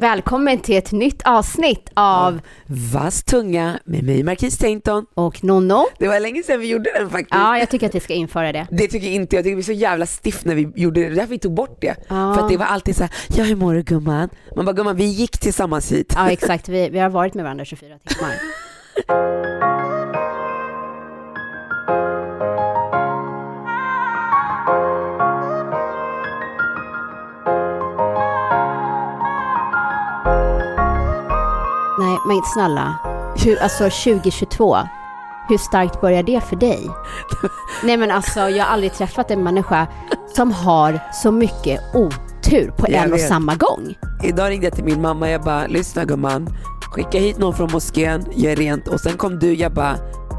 Välkommen till ett nytt avsnitt av Vass tunga med mig Marquis Tainton. Och Nonno. Det var länge sedan vi gjorde den faktiskt. Ja, jag tycker att vi ska införa det. Det tycker inte jag. tycker vi är så jävla stiff när vi gjorde det. Det är därför vi tog bort det. Ja. För att det var alltid så här, ja hur mår du gumman? Man bara gumman vi gick tillsammans hit. Ja, exakt. Vi, vi har varit med varandra 24 timmar. men snälla. Hur, alltså 2022, hur starkt börjar det för dig? Nej men alltså, jag har aldrig träffat en människa som har så mycket otur på Jag en och vet. samma gång. Idag ringde jag till min mamma jag bara, lyssna gumman. Skicka hit någon från moskén, gör rent och sen kom du, jag bara,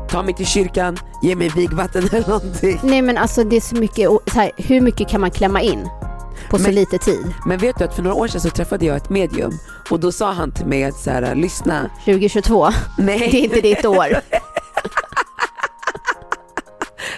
ta mig till kyrkan, ge mig vigvatten eller någonting. Nej men alltså det är så mycket, o- så här, hur mycket kan man klämma in på så Men- lite tid? Men vet du att för några år sedan så träffade jag ett medium och då sa han till mig att så här, lyssna. 2022, Nej. det är inte ditt år.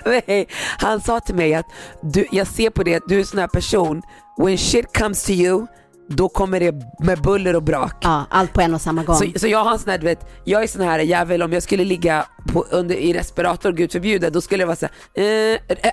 Nej, han sa till mig att du, jag ser på det att du är en sån här person, when shit comes to you, då kommer det med buller och brak. Ja, allt på en och samma gång. Så, så jag har en sån här, du vet, jag är sån här jävel om jag skulle ligga på, under, i respirator, gud förbjude, då skulle jag vara såhär, eh,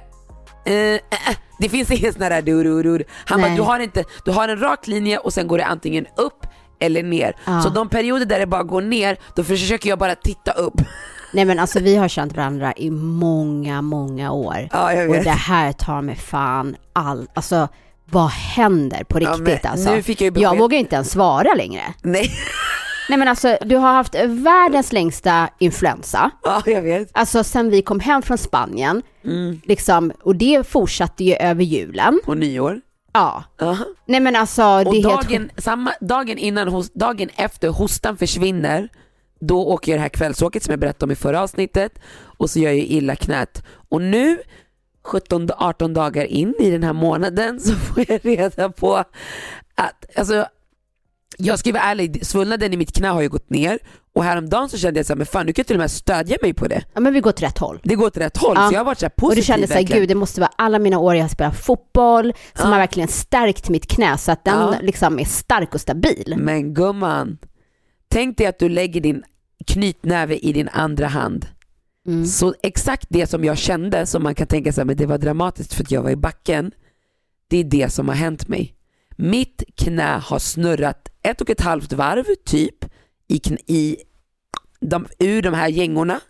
eh, eh, eh, det finns ingen sån här du, du, du. Han bara, du har, inte, du har en rak linje och sen går det antingen upp eller ner. Ja. Så de perioder där det bara går ner, då försöker jag bara titta upp. Nej men alltså vi har känt varandra i många, många år. Ja, jag och vet. det här tar mig fan all, alltså vad händer på Ja, riktigt men alltså? nu fick jag ju jag vågar inte ens svara längre. Nej, Nej men alltså du har haft världens längsta influensa. ja jag vet. Alltså sen vi kom hem från Spanien, Mm. liksom, och det fortsatte ju över julen. Och nyår. Ja. Ja. Nej men alltså det Och är helt dagen, samma, dagen, innan, hos- dagen efter hostan försvinner, då åker jag det här kvällsåket som jag berättade om i förra avsnittet och så gör jag illa knät. Och nu, 17-18 dagar in i den här månaden så får jag reda på att, alltså jag ska vara ärlig, svullnaden i mitt knä har ju gått ner och häromdagen så kände jag så här, men fan nu kan till och med stödja mig på det. Ja men vi går åt rätt håll. Det går åt rätt håll Ja. så jag har varit så här Och positiv du kände såhär, gud det måste vara alla mina år jag har spelat fotboll som Ja. har verkligen stärkt mitt knä så att den Ja. liksom är stark och stabil. Men gumman, tänk dig att du lägger din knytnäve i din andra hand. Mm. Så exakt det som jag kände, som man kan tänka sig, men det var dramatiskt för att jag var i backen, det är det som har hänt mig. Mitt knä har snurrat ett och ett halvt varv typ i, i de, ur de här gängorna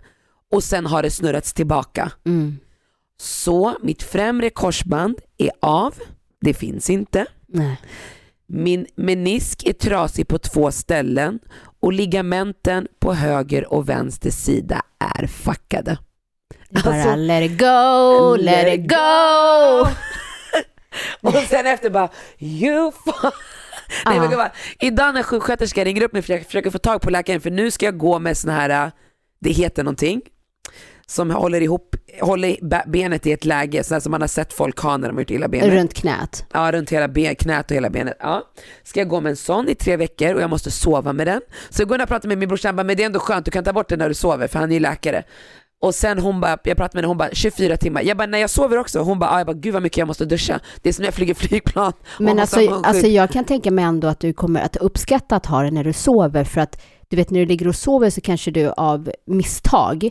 och sen har det snurrats tillbaka. Mm. Så mitt främre korsband är av, det finns inte. Nej. Min menisk är trasig på två ställen och ligamenten på höger och vänster sida är fuckade. Bara Alltså- let it go, let it go. Och sen efter bara, you fuck. Nej, men gumman, idag när sjuksköterskan ringer upp mig för jag försöker få tag på läkaren för nu ska jag gå med sån här, det heter någonting, som håller ihop, håller be- benet i ett läge, så här som man har sett folk ha när de har gjort illa benet. Runt knät. Ja, runt hela ben, knät och hela benet. Ja. Ska jag gå med en sån i tre veckor och jag måste sova med den. Så igår när jag pratade med min brorsa, han bara, men det är ändå skönt, du kan ta bort den när du sover för han är ju läkare. Och sen hon bara, jag pratade med henne, hon bara 24 timmar. Jag bara, när jag sover också. Hon bara, ah, jag bara, gud vad mycket jag måste duscha. Det är som när jag flyger flygplan. Men alltså, munskydd. alltså jag kan tänka mig ändå att du kommer att uppskatta att ha det när du sover för att du vet när du ligger och sover så kanske du av misstag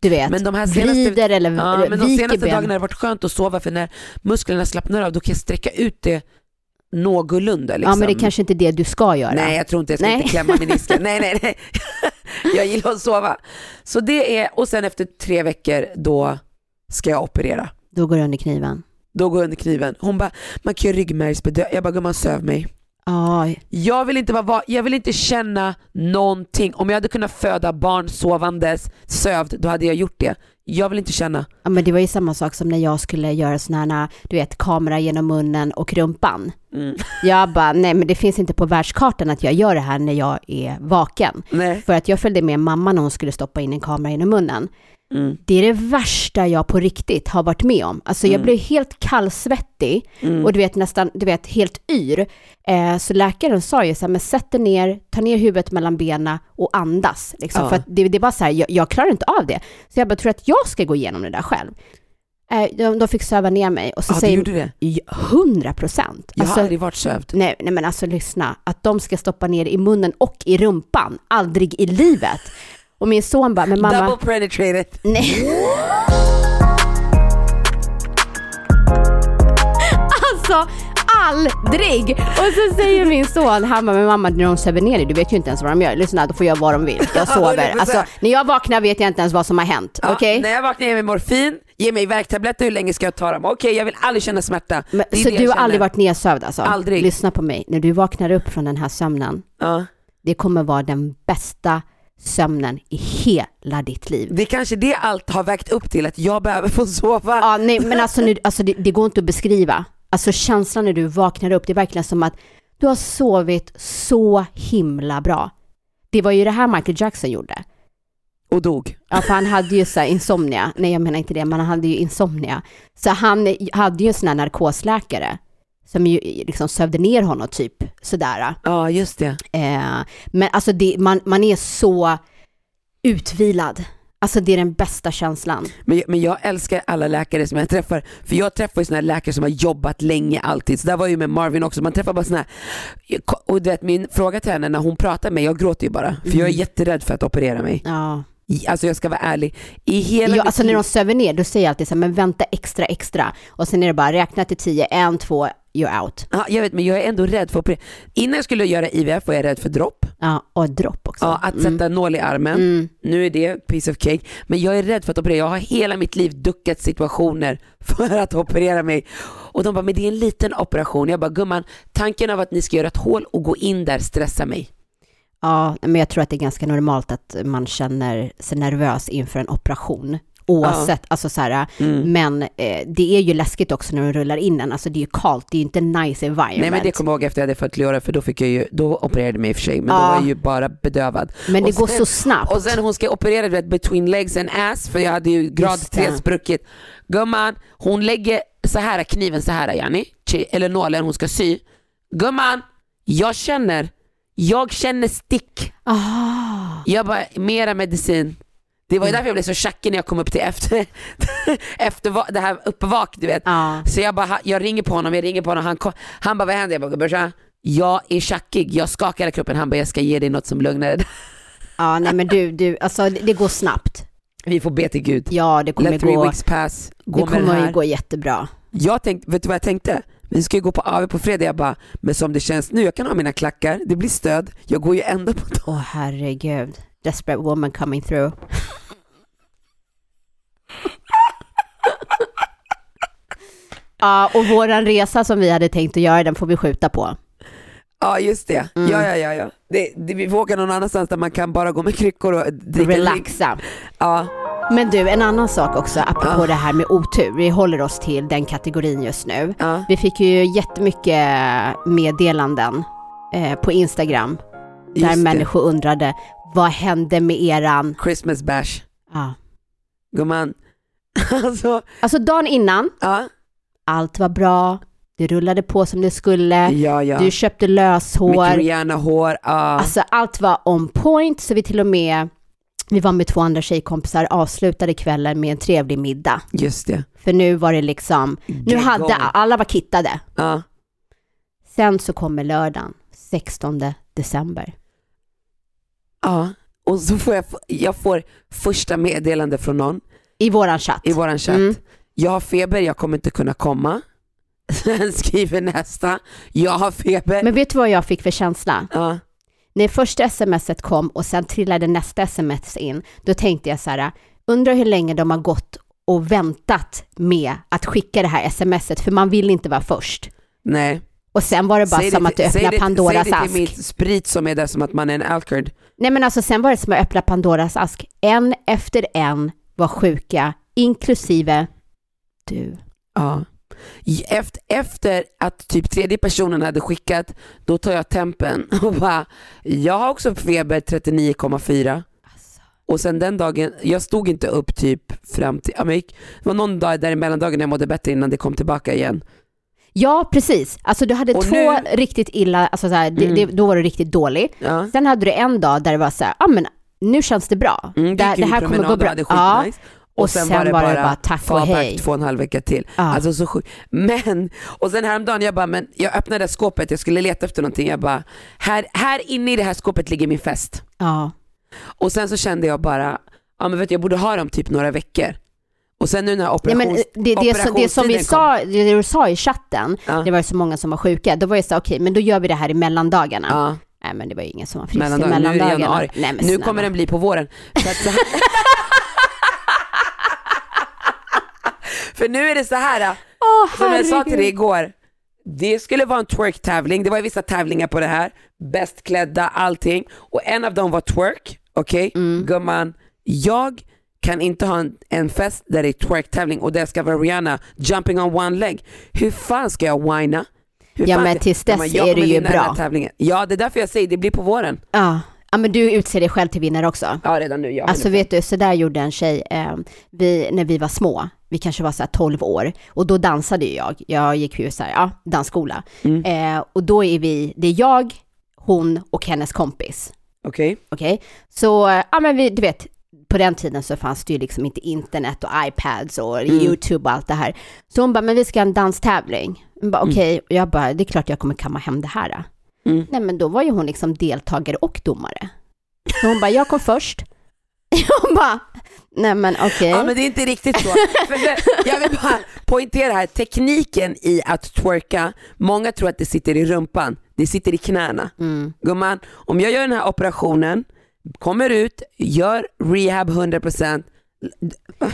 du vet, Men de här senaste- vrider eller Ja, men de senaste ben. dagarna har det varit skönt att sova för när musklerna slappnar av då kan jag sträcka ut det någorlunda. Liksom. Ja men det är kanske inte är det du ska göra. Nej jag tror inte jag ska Nej. inte klämma menisken. nej nej nej. jag gillar att sova. Så det är, och sen efter tre veckor då ska jag operera. Då går du under kniven. Då går jag under kniven. Hon bara, man kan ju ryggmärgsbedövning. Jag bara, gumman söv mig. Ja, Jag vill, inte vara, jag vill inte känna någonting. Om jag hade kunnat föda barn sovandes, sövd, då hade jag gjort det. Jag vill inte känna. Ja, men det var ju samma sak som när jag skulle göra sådana här, du vet, kamera genom munnen och rumpan. Mm. Jag bara, nej men det finns inte på världskartan att jag gör det här när jag är vaken. Nej. För att jag följde med mamma när hon skulle stoppa in en kamera genom munnen. Mm. Det är det värsta jag på riktigt har varit med om. Alltså jag Mm. blev helt kallsvettig Mm. och du vet nästan, du vet helt yr. Eh, så läkaren sa ju så här, men sätt dig ner, ta ner huvudet mellan benen och andas. Liksom, Ja. För det, det var så här, jag, jag klarar inte av det. Så jag bara, tror att jag ska gå igenom det där själv? Eh, de, de fick söva ner mig och så Ja, säger? Ja, 100 procent. Jag har Alltså, aldrig varit sövd. nej, nej men alltså lyssna, att de ska stoppa ner i munnen och i rumpan, aldrig i livet. Och min son bara, men mamma... Double penetrated. Nej. alltså, aldrig! Och så säger min son, han bara, men mamma när de söver ner dig, du vet ju inte ens vad de gör. Lyssna, då får jag vad de vill. Jag sover. 100%. Alltså, när jag vaknar vet jag inte ens vad som har hänt. Ja, Okej? När jag vaknar ge mig morfin, ge mig värktabletter, hur länge ska jag ta dem? Okej, jag vill aldrig känna smärta. Men, så du har aldrig varit nedsövd alltså? Aldrig. Lyssna på mig, när du vaknar upp från den här sömnen, Ja. det kommer vara den bästa sömnen i hela ditt liv. Det är kanske det allt har vägt upp till, att jag behöver få sova. Ja, nej, men alltså, nu, alltså det, det går inte att beskriva. Alltså känslan när du vaknar upp, det är verkligen som att du har sovit så himla bra. Det var ju det här Michael Jackson gjorde. Och dog. Ja, för han hade ju så här insomnia. Nej, jag menar inte det, men han hade ju insomnia. Så han hade ju en sån här narkosläkare som ju liksom sövde ner honom typ sådär. Ja, just det. Eh, men alltså det, man, man är så utvilad. Alltså det är den bästa känslan. Men, men jag älskar alla läkare som jag träffar, för jag träffar ju här läkare som har jobbat länge alltid, så där var ju med Marvin också, man träffar bara såna här, och du vet min fråga till henne när hon pratar med mig, jag gråter ju bara, för jag är Mm. jätterädd för att operera mig. Ja. Alltså jag ska vara ärlig, i hela Ja, alltså när de söver ner, då säger jag alltid så här, men vänta extra, extra. Och sen är det bara räkna till tio, en, två, you're out. Ja, jag vet men jag är ändå rädd för operera. Innan jag skulle göra IVF var jag rädd för dropp, Ja, och dropp också. ja, att sätta nål i armen. Mm. Nu är det piece of cake. Men jag är rädd för att operera. Jag har hela mitt liv duckat situationer för att operera mig. Och de bara, men det är en liten operation. Jag bara, gumman, tanken av att ni ska göra ett hål och gå in där stressar mig. Ja, men jag tror att det är ganska normalt att man känner sig nervös inför en operation. Oavsett, alltså så här, Mm. men eh, det är ju läskigt också när de rullar in en, alltså det är ju kallt, det är ju inte nice environment. Nej men det kommer jag ihåg efter jag hade fött Leora för då fick jag ju, då opererade de mig i och för sig men då Ja. var jag ju bara bedövad. Men det och går sen- så snabbt. Och sen hon ska operera vet, between legs and ass för jag hade ju grad Just det. 3 spruckit. Gumman, hon lägger så här kniven så här Chi- eller nålen hon ska sy. Gumman, jag känner, jag känner stick. Ah. Jag bara, mera medicin. Det var ju därför jag blev så tjackig när jag kom upp till efter, efter det här uppvak du vet. Ja. Så jag bara, jag ringer på honom, jag ringer på honom, han, kom, han bara vad händer? Jag bara, brorsan, jag är tjackig, jag skakar hela kroppen. Han bara, jag ska ge dig något som lugnar dig. ja, nej men du, du, alltså det, går snabbt. Vi får be till Gud. Ja, det kommer Let three gå, weeks pass, gå det kommer ju gå jättebra. Jag tänkte, vet du vad jag tänkte? Vi ska ju gå på AV på fredag, jag bara, men som det känns nu, jag kan ha mina klackar, det blir stöd, jag går ju ändå på dem. Åh herregud, desperate woman coming through. Ja, och våran resa som vi hade tänkt att göra, den får vi skjuta på. Ja just det, Mm. ja ja ja. ja. Det, det, vi åka någon annanstans där man kan bara gå med kryckor och dricka. Relaxa. Ja, Men du, en annan sak också, apropå Ja. det här med otur. Vi håller oss till den kategorin just nu. ja. Vi fick ju jättemycket meddelanden eh, på Instagram där just det. människor undrade vad hände med eran... Christmas bash. Ja. Gumman, alltså, Alltså dagen innan, ja. allt var bra, det rullade på som det skulle, Ja ja. du köpte Mitt löshår, Rihanna-hår, ja. alltså allt var on point så vi till och med, vi var med två andra tjejkompisar, avslutade kvällen med en trevlig middag. Just det. För nu var det liksom, nu hade alla var kittade. Ja. Sen så kommer lördagen, 16 december. ja. Och så får jag, jag får första meddelande från någon I våran chatt. i våran chatt. Mm. Jag har feber, jag kommer inte kunna komma. Sen skriver nästa, jag har feber. Men vet du vad jag fick för känsla? Ja. När första smset kom och sen trillade nästa sms in, då tänkte jag så här, undrar hur länge de har gått och väntat med att skicka det här smset, för man vill inte vara först. Nej. Och sen var det bara Säg som det att du det- Pandoras Säg det ask. till mitt sprit som är där som att man är en alkard. Nej men alltså sen var det som att öppna Pandoras ask. En efter en var sjuka, inklusive du. Ja. Efter, efter att typ tredje personen hade skickat, då tar jag tempen och bara, jag har också feber 39,4. Och sen den dagen, jag stod inte upp typ fram till, gick, det var någon dag där i mellandagen jag mådde bättre innan det kom tillbaka igen. Ja, precis. Alltså du hade Och två nu- riktigt illa, alltså så här, det, Mm. det, då var du riktigt dålig. Ja. Sen hade du en dag där det var så här, ja men nu känns det bra. Mm, det, det ju här kommer gå bra. Ja, skitnice. Och sen var det bara tack och hej. två och en halv vecka till. Ja. Alltså så sjukt. Men, och sen häromdagen jag bara, men jag öppnade skåpet, jag skulle leta efter någonting, jag bara, här, här inne i det här skåpet ligger min fest. ja. Och sen så kände jag bara, ja men vet du, jag borde ha dem typ några veckor. Och sen nu när Nej, operations, men det, det, som, det som vi sa, det du sa i chatten, Ja. det var ju så många som var sjuka, då var det så okej, men då gör vi det här i mellandagarna. Ja, Nej men det var ju ingen som var frisk i Nu är det mellandagarna. januari. Nej, men nu kommer den bli på våren. För, nu är det så här. Åh, Som jag sa till dig igår, det skulle vara en twerk-tävling, det var vissa tävlingar på det här, bäst klädda, allting. Och en av dem var twerk, okej? Mm. Gumman, jag kan inte ha en, en fest där det är twerk-tävling och det ska vara Rihanna jumping on one leg. Hur fan ska jag whina? Hur Ja, men tills dess jag är det ju bra. Tävlingen. Ja, det är därför jag säger det blir på våren. Ja. ja, men du utser dig själv till vinnare också. Ja, redan nu. Ja, Alltså vet du, så där gjorde en tjej eh, vi, när vi var små. Vi kanske var så här 12 år och då dansade ju jag. Jag gick ju så här, ja, dansskola. Mm. Eh, och då är vi, det är jag, hon och hennes kompis. Okej. Okej? Så, eh, ja men vi, du vet, på den tiden så fanns det ju liksom inte internet och iPads och Mm. YouTube och allt det här. Så hon bara, men vi ska ha en danstävling. Hon bara, okej, och jag bara, det är klart jag kommer kamma hem det här. Mm. Nej men då var ju hon liksom deltagare och domare. Så hon bara, jag kom först. Hon bara, nej men okej. Ja men det är inte riktigt så. Jag vill bara poängtera här, tekniken i att twerka, många tror att det sitter i rumpan, det sitter i knäna. Mm. Gumman, om jag gör den här operationen, kommer ut, gör rehab 100%,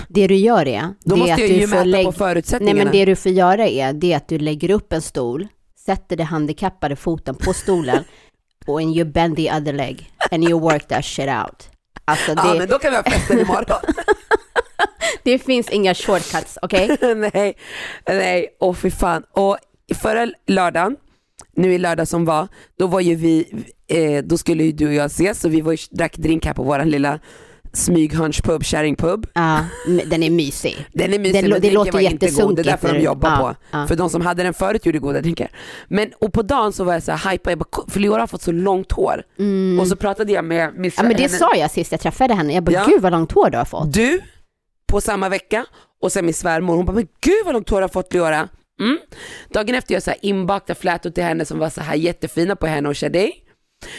Det du gör är, då det är måste att jag du ju får mäta lägga... på Nej men det du får göra är, det är att du lägger upp en stol, sätter det handikappade foten på stolen och and you bend the other leg and you work that shit out. Alltså det, Ja men då kan vi ha festen imorgon. det finns inga shortcuts, okej? nej, nej, åh fy fan. Och förra lördagen, nu i lördag som var, då var ju vi, eh, då skulle ju du och jag ses och vi var drack drink här på våran lilla smyghörnspub, kärringpub. Ja, den är mysig. Den är mysig Det men det låter var inte god, det är därför de jobbar ja, på. ja. För de som hade den förut gjorde goda drinkar. Men och på dagen så var jag så här hypad, jag bara, för Leora har fått så långt hår. Och så pratade jag med Mm. Ja men det henne- sa jag sist jag träffade henne, jag bara Ja. gud vad långt hår du har fått. Du, på samma vecka, och sen min svärmor, hon bara, men gud vad långt hår du har fått Leora. Mm. Dagen efter jag så här inbakta flätor till henne som var så här jättefina på henne och Shadej.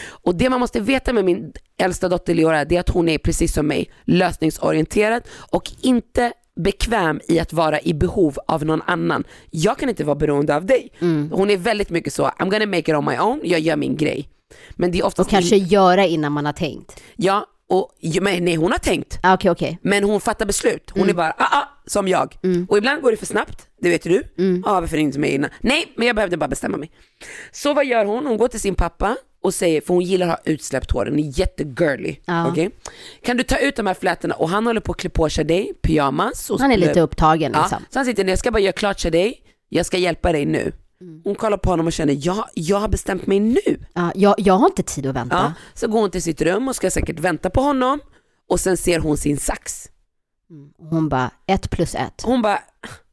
Och det man måste veta med min äldsta dotter Leora, det är att hon är precis som mig, lösningsorienterad och inte bekväm i att vara i behov av någon annan. Jag kan inte vara beroende av dig. Mm. Hon är väldigt mycket så, I'm gonna make it on my own, jag gör min grej. Men det är Och oftast kanske göra innan man har tänkt. ja, och, men nej hon har tänkt. Ah, Okej, okej. Men hon fattar beslut. Hon är bara, ah, ah, som jag. Och ibland går det för snabbt, det vet du. Ja, varför ringde du mig innan? Nej, men jag behövde bara bestämma mig. Så vad gör hon? Hon går till sin pappa och säger, för hon gillar att ha utsläppt hår, den är jättegirly. Ja. Okej? Kan du ta ut de här flätorna? Och han håller på att klä på Shadej, pyjamas. Och Han är lite upptagen Ja, liksom. så han sitter ner, jag ska bara göra klart Shadej, jag ska hjälpa dig nu. Mm. Hon kollar på honom och känner, jag, jag har bestämt mig nu. Ja, jag, jag har inte tid att vänta. Ja, så går hon till sitt rum och ska säkert vänta på honom och sen ser hon sin sax. Hon bara, ett plus ett. Hon bara,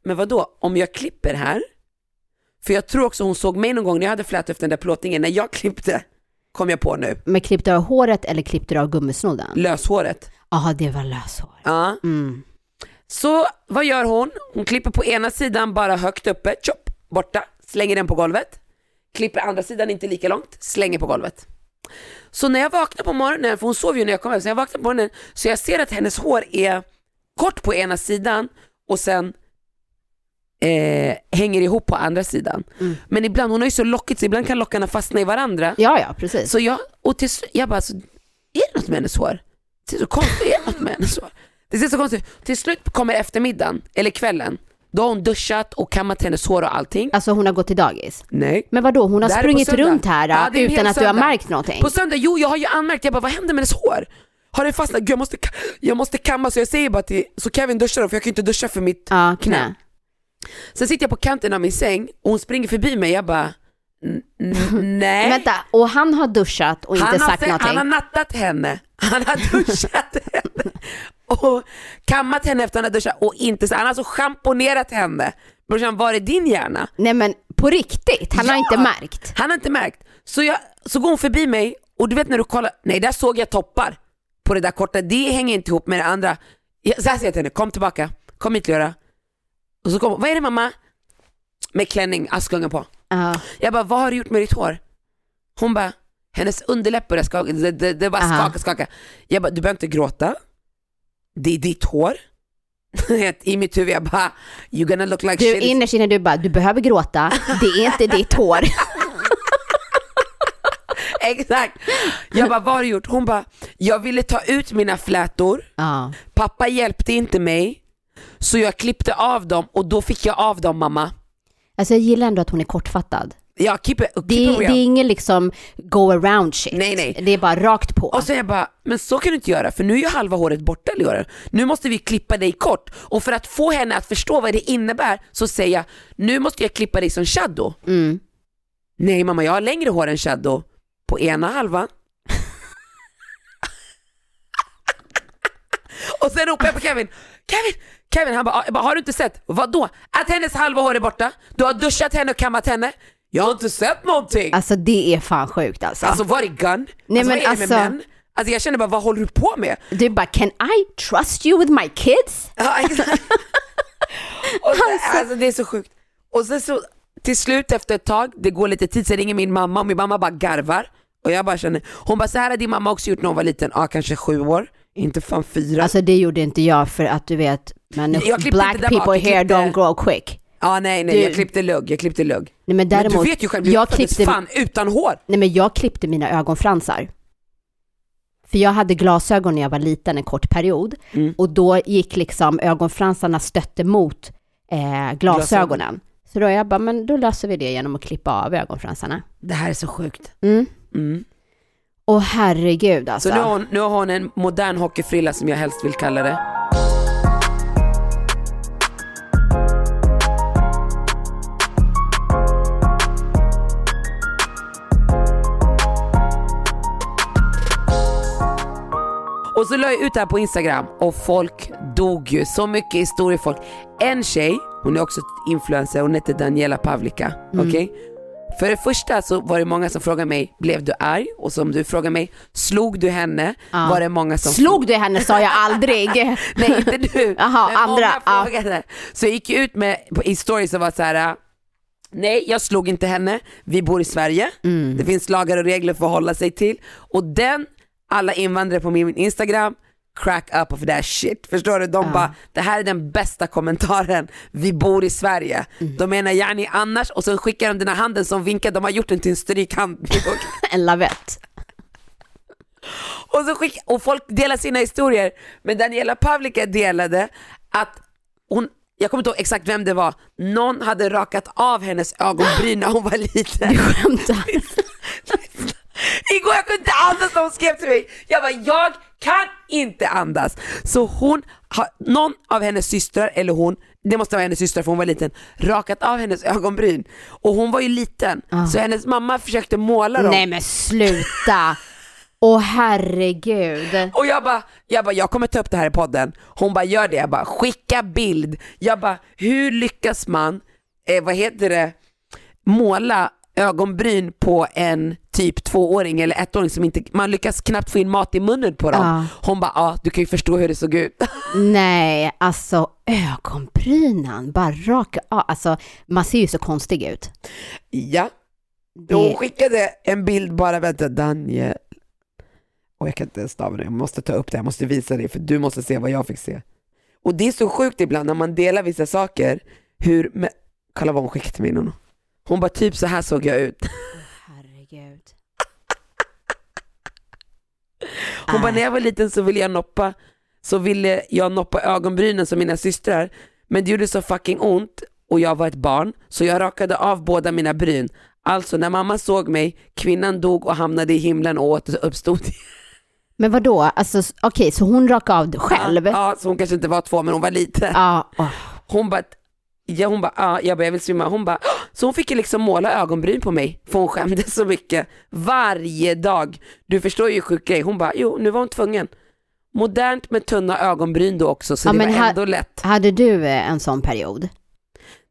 men vad då om jag klipper här? För jag tror också hon såg mig någon gång när jag hade flätat efter den där plåtningen, när jag klippte, kom jag på nu, Men klippte du av håret eller klippte du av gummisnodden? löshåret. Ja, det var löshår. Ja. Mm. Så vad gör hon? Hon klipper på ena sidan bara högt uppe, chop, borta, slänger den på golvet. Klipper andra sidan inte lika långt, slänger på golvet. Så när jag vaknar på morgonen, för hon sov ju när jag kom hem, så när jag vaknar på morgonen så jag ser att hennes hår är kort på ena sidan och sen eh, hänger ihop på andra sidan. Mm. Men ibland, hon har ju så lockigt så ibland kan lockarna fastna i varandra. Ja, ja, precis. Så jag, och till, slut- jag bara, så, är det något med hennes hår? Det ser så konstigt är det något med hennes hår? Det ser så konstigt. Till slut kommer eftermiddagen, eller kvällen, då har hon duschat och kammat hennes hår och allting. Alltså hon har gått till dagis. Nej. Men vadå, hon har Det sprungit runt här Ja, det utan att du har märkt någonting? På söndag, jo jag har ju anmärkt, jag bara vad hände med hennes hår? har den fastnat? Gud, jag, måste, jag måste kamma så jag säger bara till, så Kevin duschar då för jag kan inte duscha för mitt Ja, knä. knä. Sen sitter jag på kanten av min säng och hon springer förbi mig, jag bara, "N- n- nej. Vänta, och han har duschat och inte han, har, sagt sett- någonting? han har nattat henne, han har duschat henne och kammat henne efter att han har duschat och inte, så- han har alltså schamponerat henne. Brorsan, var är din hjärna? Nej men på riktigt, han har Ja. inte märkt. Han har inte märkt. Så, jag, så går hon förbi mig och du vet när du kollar, nej där såg jag toppar på det där korta, det hänger inte ihop med det andra. Jag, så här säger jag till henne, kom tillbaka, kom hit Lyra. Och så kommer vad är det mamma? Med klänning, Askungen på. Ja. Jag bara, vad har du gjort med ditt hår? Hon bara, hennes underläpp började skaka, det, det, det bara skaka, skaka. Jag bara, du behöver inte gråta. Det är ditt hår. I mitt huvud jag bara, you're gonna look like Du shit. innerst inne du bara, du behöver gråta, det är inte ditt hår. Exakt. Jag bara, vad har du gjort? Hon bara, jag ville ta ut mina flätor, Ja. pappa hjälpte inte mig, så jag klippte av dem och då fick jag av dem mamma. Alltså jag gillar ändå att hon är kortfattad. Ja, keep it, keep Det, it är- det är ingen liksom go around shit. Nej, nej. Det är bara rakt på. Och så jag bara, men så kan du inte göra för nu är ju halva håret borta Leora. Nu måste vi klippa dig kort och för att få henne att förstå vad det innebär så säger jag, nu måste jag klippa dig som shadow. Mm. Nej mamma, jag har längre hår än shadow på ena halvan. och sen ropar jag på Kevin, Kevin, Kevin, han bara, "Ah." bara har du inte sett? Vad då? Att hennes halva hår är borta? Du har duschat henne och kammat henne? Jag har inte sett någonting. Alltså det är fan sjukt alltså. Alltså var är gun? Nej, alltså, men vad är det med alltså- män? Alltså jag känner bara, vad håller du på med? Du bara, can I trust you with my kids? Ja, exakt. och så, alltså det är så sjukt. Och sen så till slut efter ett tag, det går lite tid, så ringer min mamma och min mamma bara garvar. Och jag bara känner, hon bara så här har din mamma också gjort när hon var liten, ja kanske sju år, inte fan fyra. Alltså det gjorde inte jag för att du vet, men black bak, people hair klippte- don't grow quick. ja nej nej, Du- jag klippte lugg, jag klippte lugg. Nej men Men däremot, du vet ju själv, du jag klippte, fan utan hår. nej men jag klippte mina ögonfransar. För jag hade glasögon när jag var liten en kort period Mm. och då gick liksom ögonfransarna stötte mot eh, glasögonen. Så då jag bara, men då löser vi det genom att klippa av ögonfransarna. Det här är så sjukt. Mm. Mm. Och herregud alltså. Så nu har, hon, nu har hon en modern hockeyfrilla som jag helst vill kalla det. Och så la jag ut det här på Instagram och folk dog ju. Så mycket historier folk. En tjej, hon är också influencer, hon heter Daniela Pavlika. Okej? För det första så var det många som frågade mig, blev du arg? Och som du frågade mig, slog du henne? Ja. Var det många som Slog du henne sa jag aldrig. Nej inte du, Jaha, men andra, ja. Så jag gick ut med, i stories och var så här. nej jag slog inte henne, vi bor i Sverige, Mm. det finns lagar och regler för att hålla sig till. Och den, alla invandrare på min Instagram, crack up of that shit. Förstår du? De Ja. bara, det här är den bästa kommentaren, vi bor i Sverige. Mm. De menar yani annars, och sen skickar de den här handen som vinkar, de har gjort den till en strykhand. En lavett. Och, så skick, och folk delar sina historier. Men Daniela Pavlika delade att hon, jag kommer inte ihåg exakt vem det var, någon hade rakat av hennes ögonbryn när hon var liten. Du skämtar. Igår jag kunde inte andas när hon skrev till mig. Jag bara, jag kan inte andas. Så hon, har, någon av hennes systrar, eller hon, det måste vara hennes syster för hon var liten, rakat av hennes ögonbryn. Och hon var ju liten, Ah. så hennes mamma försökte måla dem. Nej men sluta. Åh herregud. Och jag bara, jag bara, jag kommer ta upp det här i podden. Hon bara, gör det. Jag bara, skicka bild. Jag bara, hur lyckas man, eh, vad heter det, måla ögonbryn på en typ tvååring eller ettåring som inte, man lyckas knappt få in mat i munnen på dem. Ja. Hon bara, ja du kan ju förstå hur det såg ut. Nej, alltså ögonbrynen, bara raka av. Alltså man ser ju så konstig ut. ja, hon Det, skickade en bild bara, vänta, Daniel. Och jag kan inte stava det, jag måste ta upp det, jag måste visa dig för du måste se vad jag fick se. Och det är så sjukt ibland när man delar vissa saker, hur, men, kolla vad hon skickade till mig Nono. Hon bara typ så här såg jag ut. herregud. Hon bara när jag var liten så ville jag noppa, så ville jag noppa ögonbrynen som mina systrar, men det gjorde så fucking ont och jag var ett barn, så jag rakade av båda mina bryn. Alltså när mamma såg mig, kvinnan dog och hamnade i himlen och återuppstod. Men vad då? Alltså, okej, så hon rakade av själv? Ja, ja, så hon kanske inte var två men hon var lite. Ja, åh. Hon bara, ja, hon bara, ja, jag bara, jag vill svimma. Hon bara, "Åh!" så hon fick ju liksom måla ögonbryn på mig för hon skämdes så mycket. Varje dag. Du förstår ju sjuk grej. Hon bara, jo nu var hon tvungen. Modernt med tunna ögonbryn då också så Ja, det var ändå lätt. Hade du eh, en sån period?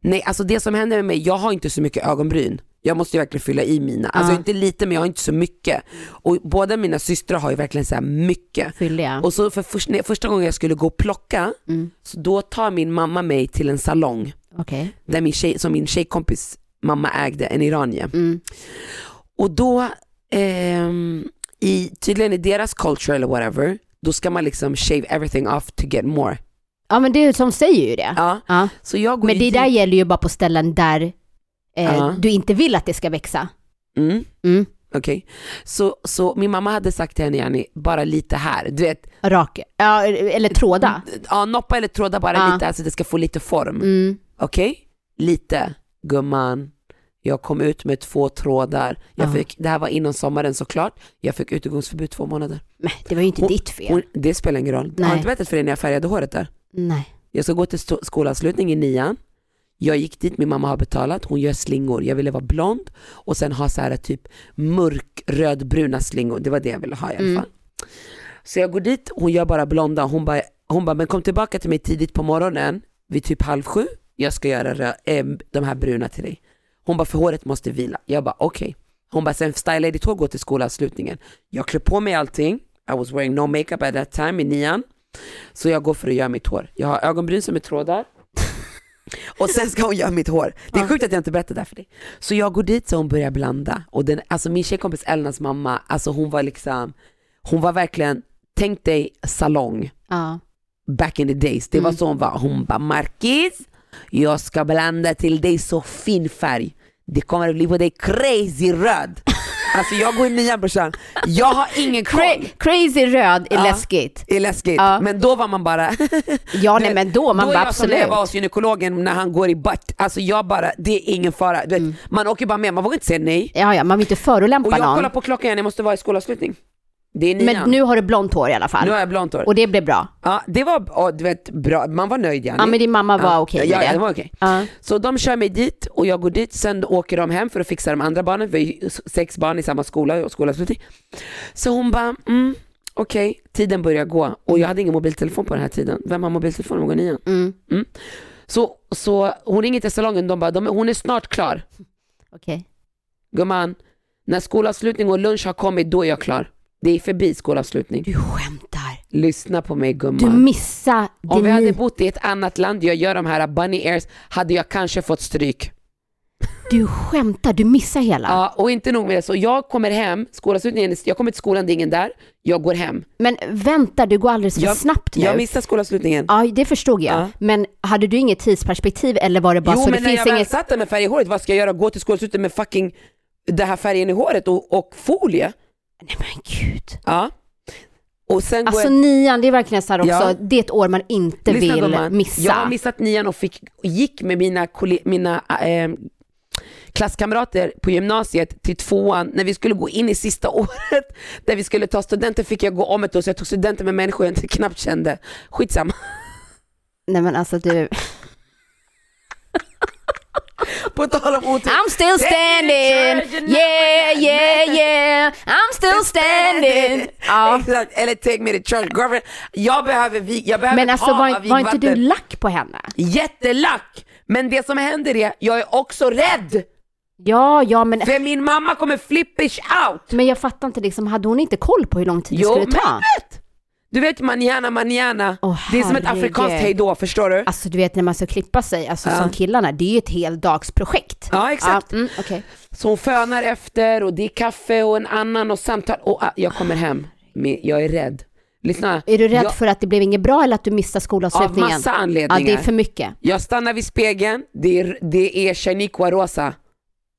Nej alltså det som händer med mig, jag har inte så mycket ögonbryn. Jag måste ju verkligen fylla i mina. Alltså Ja. inte lite men jag har inte så mycket. Och båda mina systrar har ju verkligen så mycket. Fylliga? Och så för först, när- första gången jag skulle gå och plocka, Mm. så då tar min mamma mig till en salong Okej. där min tjej, som min tjejkompis mamma ägde, en iranier. Mm. Och då, ehm, i, tydligen i deras culture eller whatever, då ska man liksom shave everything off to get more. Ja men det är som säger ju det. Ja, Ja. så jag Men det dit- där gäller ju bara på ställen där eh, Ja. du inte vill att det ska växa. Mm. Mm. Okej, så, så min mamma hade sagt till henne Jenny, bara lite här, du vet, Rak, ja, eller tråda. ja, noppa eller tråda bara Ja. lite, alltså det ska få lite form. Mm. Okej? Lite, gumman. Jag kom ut med två trådar. Jag Ja. fick, det här var innan sommaren såklart. Jag fick utegångsförbud två månader. Men det var ju inte Hon- ditt fel. Hon, det spelar ingen roll. Jag har Nej. inte berättat för dig när jag färgade håret där. Nej. Jag ska gå till skolavslutning i nian. Jag gick dit, min mamma har betalat, hon gör slingor. Jag ville vara blond och sen ha så här typ mörk rödbruna slingor. Det var det jag ville ha i alla Mm. fall. Så jag går dit, hon gör bara blonda. Hon bara, hon bara, men kom tillbaka till mig tidigt på morgonen vid typ halv sju. Jag ska göra eh, de här bruna till dig. Hon bara, för håret måste vila. Jag bara, okej. Hon bara, sen styla ditt hår, gå till skolavslutningen. Jag klär på mig allting. I was wearing no makeup at that time i nian. Så jag går för att göra mitt hår. Jag har ögonbryn som är trådar. Och sen ska hon göra mitt hår. Det är sjukt att jag inte berättar det här för dig. Så jag går dit så hon börjar blanda. Och den, alltså min tjejkompis Elnas mamma, alltså hon var liksom, hon var verkligen, tänk dig salong Ja. back in the days. Det var Mm. så hon var. Hon bara, Marquis, jag ska blanda till dig så fin färg. Det kommer att bli på dig crazy röd. Alltså jag går i nian brorsan. Jag har ingen koll. Cra- crazy röd är Ja. läskigt. Är läskigt. Ja. Men då var man bara, Ja nej men då, man då är bara jag som när jag absolut. var hos gynekologen när han går i butt. Alltså jag bara, det är ingen fara. Vet, Mm. Man åker bara med, man vågar inte säga nej. Ja ja, man vill inte Och förolämpa jag någon. kollar på klockan igen, jag måste vara i skolavslutning. Det är nian. Men nu har du blont hår i alla fall. nu har jag blont hår. Och det blev bra. Ja, det var ja, du vet, bra, man var nöjd Jenny. Ja men din mamma var okej ja, med ja, det. det var okej. Ja. Så de kör mig dit och jag går dit, sen åker de hem för att fixa de andra barnen, vi är ju sex barn i samma skola och skolavslutning. Så hon bara, mm, okej, tiden börjar gå och jag hade ingen mobiltelefon på den här tiden. Vem har mobiltelefon när man går nian? Mm. Så, så hon ringer till salongen, de bara, de, hon är snart klar. Okej. Gumman, när skolavslutning och lunch har kommit, då är jag klar. Det är förbi skolavslutning. Du skämtar. Lyssna på mig Du gumman. missade Om vi hade bott i ett annat land, jag gör de här bunny airs, hade jag kanske fått stryk. Du skämtar, du missar hela. Ja, och inte nog med det, så jag kommer hem, skolavslutningen, jag kommer till skolan, det är ingen där, jag går hem. Men vänta, du går alldeles för Jag- snabbt nu. Jag missar skolavslutningen. Ja, det förstod jag. Ja. Men hade du inget tidsperspektiv eller var det bara jo så men det när finns jag väl inget... satt där med färg i håret, vad ska jag göra? Gå till skolavslutningen med fucking det här färgen i håret och, och folie? Nej men gud. Ja. Och sen Alltså jag... nian, det är verkligen så här också, Ja. det är ett år man inte Lyssna, vill gumman. missa. Jag har missat nian och fick, gick med mina, mina eh, klasskamrater på gymnasiet till tvåan när vi skulle gå in i sista året där vi skulle ta studenten fick jag gå om ett år så jag tog studenten med människor jag inte knappt kände. Skitsamma. Nej men alltså du, På tal om otur. I'm still standing, yeah yeah yeah, I'm still standing. Ja. Exakt, eller take me to church. Girlfriend, jag behöver, vi- jag behöver Men alltså var, var inte du lack på henne? Jättelack! Men det som händer är, jag är också rädd. Ja, ja men, För min mamma kommer flippish out. men jag fattar inte liksom, hade hon inte koll på hur lång tid det Jo, skulle men ta? vet. Du vet manana, manana. Åh, det är som ett afrikanskt hejdå, förstår du? Alltså du vet när man ska klippa sig, alltså Ja. som killarna, det är ju ett heldagsprojekt. Ja, exakt. Ja, mm, okej. Så hon fönar efter och det är kaffe och en annan och samtal och ah, jag kommer hem. Jag är rädd. Lyssna. Är du rädd jag, för att det blev inget bra eller att du missade Av skolavslutningen? massa Ja, anledningar. det är för mycket. Jag stannar vid spegeln, det är, det är Shaniqua rosa.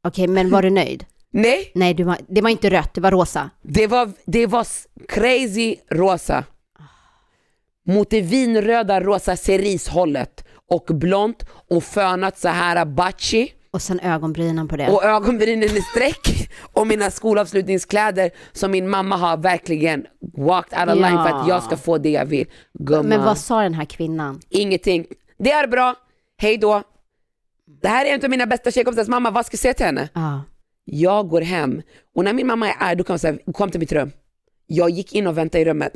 Okej, men var du nöjd? Nej, Nej, var, det var inte rött, det var rosa. det var, det var crazy rosa. Mot det vinröda rosa cerishållet och blont och fönat så här bachi. Och sen ögonbrynen på det. och ögonbrynen i streck och mina skolavslutningskläder som min mamma har verkligen walked out of line för att jag ska få det jag vill. Gumman, Men vad sa den här kvinnan? ingenting. Det är bra, hej då. Det här är en av mina bästa tjejkompisars mamma, vad ska jag säga till henne? Ja. Jag går hem och när min mamma är arg då kan hon säga kom till mitt rum. Jag gick in och väntade i rummet.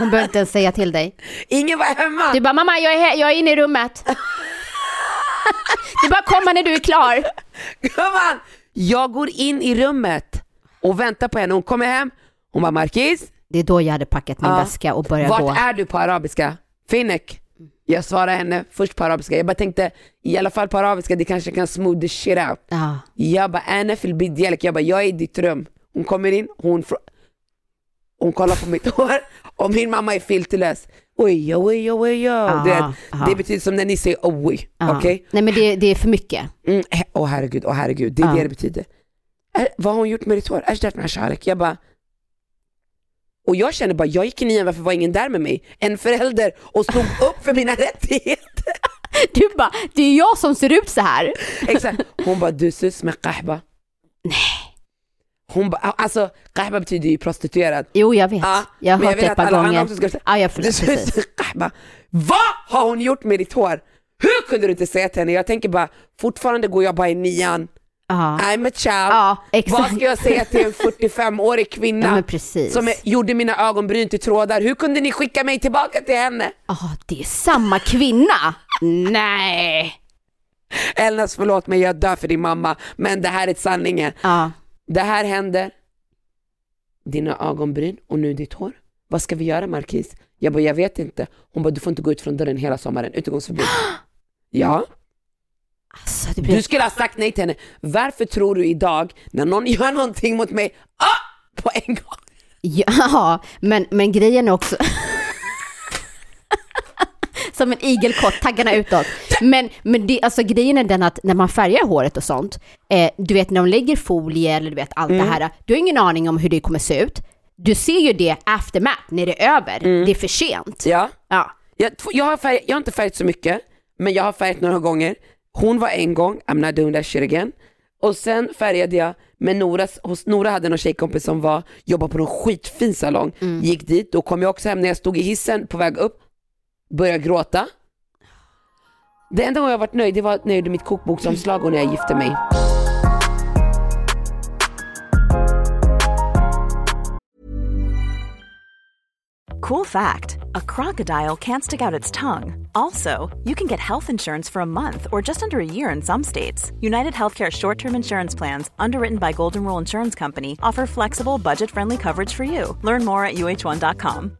Hon behöver inte ens säga till dig. Ingen var hemma. Du bara, mamma jag är, här, jag är inne i rummet. Du bara komma när du är klar. Gumman, jag går in i rummet och väntar på henne. Hon kommer hem, hon bara Markis, Det är då jag hade packat min Ja. väska och börjat vart gå. är du på arabiska? Finnek. Jag svarade henne först på arabiska. Jag bara tänkte, i alla fall på arabiska, det kanske kan smooth the shit out. Ja. Jag bara, Anna fil bidjelek. Jag bara, jag är i ditt rum. Hon kommer in, hon, hon kollar på mitt hår och min mamma är filterlös. Oj, oj, oj, oj. Aha, Det, aha. det betyder som när ni säger oj, Ja. okej? Nej men det, det är för mycket. Mm, he- Åh herregud, åh herregud, det är Ja. det det betyder. Är, vad har hon gjort med ditt hår? Ashdat med Sharek. Jag bara, och jag känner bara, jag gick in igen, varför var ingen där med mig? En förälder och stod upp för mina rättigheter. Du bara, det är jag som ser ut så här. Exakt. Hon bara, du sus med kahba. Nej. Hon bara, alltså kahba betyder ju prostituerad. Jo jag vet. Ja, jag har hört vill det ett par gånger. också ska Ja jag förstår precis. kahba. Vad har hon gjort med ditt hår? Hur kunde du inte säga till henne? Jag tänker bara, fortfarande går jag bara i nian. Ja, I'm a child. ja Vad ska jag säga till en 45-årig kvinna? Ja som är, gjorde mina ögonbryn till trådar. Hur kunde ni skicka mig tillbaka till henne? Ja det är samma kvinna. Nej. Elnas förlåt mig, jag dör för din mamma. Men det här är sanningen. Ja. Det här händer. Dina ögonbryn och nu ditt hår. Vad ska vi göra Marquis? Jag bara, jag vet inte. Hon bara, du får inte gå ut från dörren hela sommaren. Utegångsförbud. Ja, Alltså blir... du skulle ha sagt nej till henne. Varför tror du idag, när någon gör någonting mot mig, ah, på en gång. Ja, men, men grejen är också... Som en igelkott, taggarna utåt. Men, men det, alltså, grejen är den att när man färgar håret och sånt, eh, du vet när de lägger folie eller du vet allt Mm. det här, du har ingen aning om hur det kommer se ut. Du ser ju det aftermath, när det är över. Det är för sent. Mm. Ja. Ja. Jag, jag, har färg, jag har inte färgat så mycket, men jag har färgat några gånger. Hon var en gång, I'm not doing that shit again. Och sen färgade jag med Noras, hos Nora hade någon tjejkompis som var, jobbade på någon skitfin salong. Gick dit, då kom jag också hem när jag stod i hissen på väg upp, började gråta. Det enda gången jag varit nöjd det var när jag gjorde mitt kokboksomslag och när jag gifte mig. Cool fact a crocodile can't stick out its tongue. Also, you can get health insurance for a month or just under a year in some states. United Healthcare short term insurance plans, underwritten by Golden Rule Insurance Company, offer flexible, budget friendly coverage for you. Learn more at uh1.com.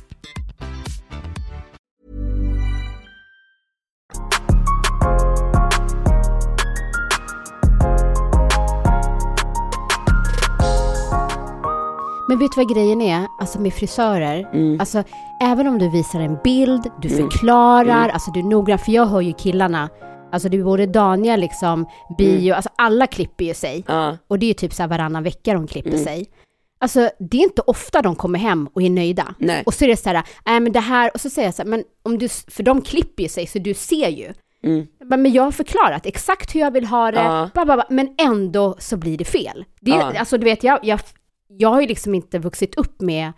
Men vet du vad grejen är? Alltså med frisörer, Mm. alltså även om du visar en bild, du förklarar, alltså du är noggrann, för jag hör ju killarna, alltså det är både Daniel liksom, Bio, alltså alla klipper ju sig. Ja. Och det är ju typ så här varannan vecka de klipper sig. Alltså det är inte ofta de kommer hem och är nöjda. Nej. Och så är det så här, nej men det här, och så säger jag så här, men om du, för de klipper ju sig så du ser ju. Mm. Men jag har förklarat exakt hur jag vill ha det, Ja. ba, ba, ba, men ändå så blir det fel. Det Ja. Alltså du vet, jag, jag, jag har ju liksom inte vuxit upp med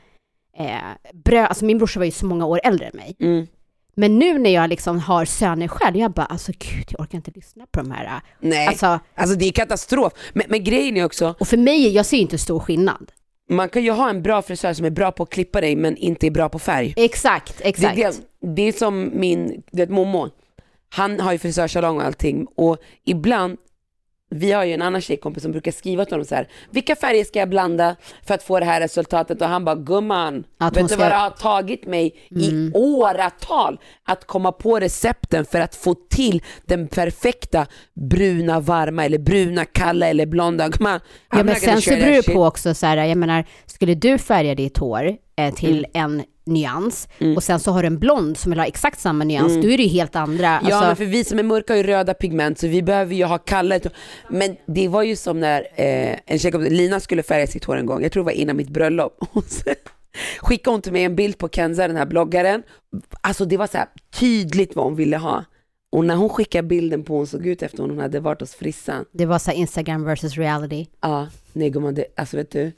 eh, bröd, alltså min brorsa var ju så många år äldre än mig. Mm. Men nu när jag liksom har söner själv, jag bara alltså gud, jag orkar inte lyssna på de här. Nej, Alltså, alltså det är katastrof. Men, men grejen är också, och för mig, jag ser ju inte stor skillnad. man kan ju ha en bra frisör som är bra på att klippa dig men inte är bra på färg. Exakt, exakt. Det, det, det är som min, du vet Momo, han har ju frisörsalong och allting och ibland vi har ju en annan tjejkompis som brukar skriva till honom så här, vilka färger ska jag blanda för att få det här resultatet? Och han bara, gumman, Att vet du ska- Mm. vad det har tagit mig i åratal att komma på recepten för att få till den perfekta bruna varma eller bruna kalla eller blonda. Gumman, Ja, men sen så beror det på också så här, jag menar, skulle du färga ditt hår eh, till Mm. en nyans och sen så har du en blond som vill ha exakt samma nyans, då är det ju helt andra. Mm. Ja alltså, men för vi som är mörka har ju röda pigment så vi behöver ju ha kalla. Men det var ju som när eh, en tjejkompis, Lina skulle färga sitt hår en gång, jag tror det var innan mitt bröllop. Skickade hon till mig en bild på Kenza, den här bloggaren. Alltså det var så här tydligt vad hon ville ha. Och när hon skickade bilden på hon såg ut efter hon hade varit hos frissan. det var så Instagram versus reality. Ja, nej gumman, alltså vet du.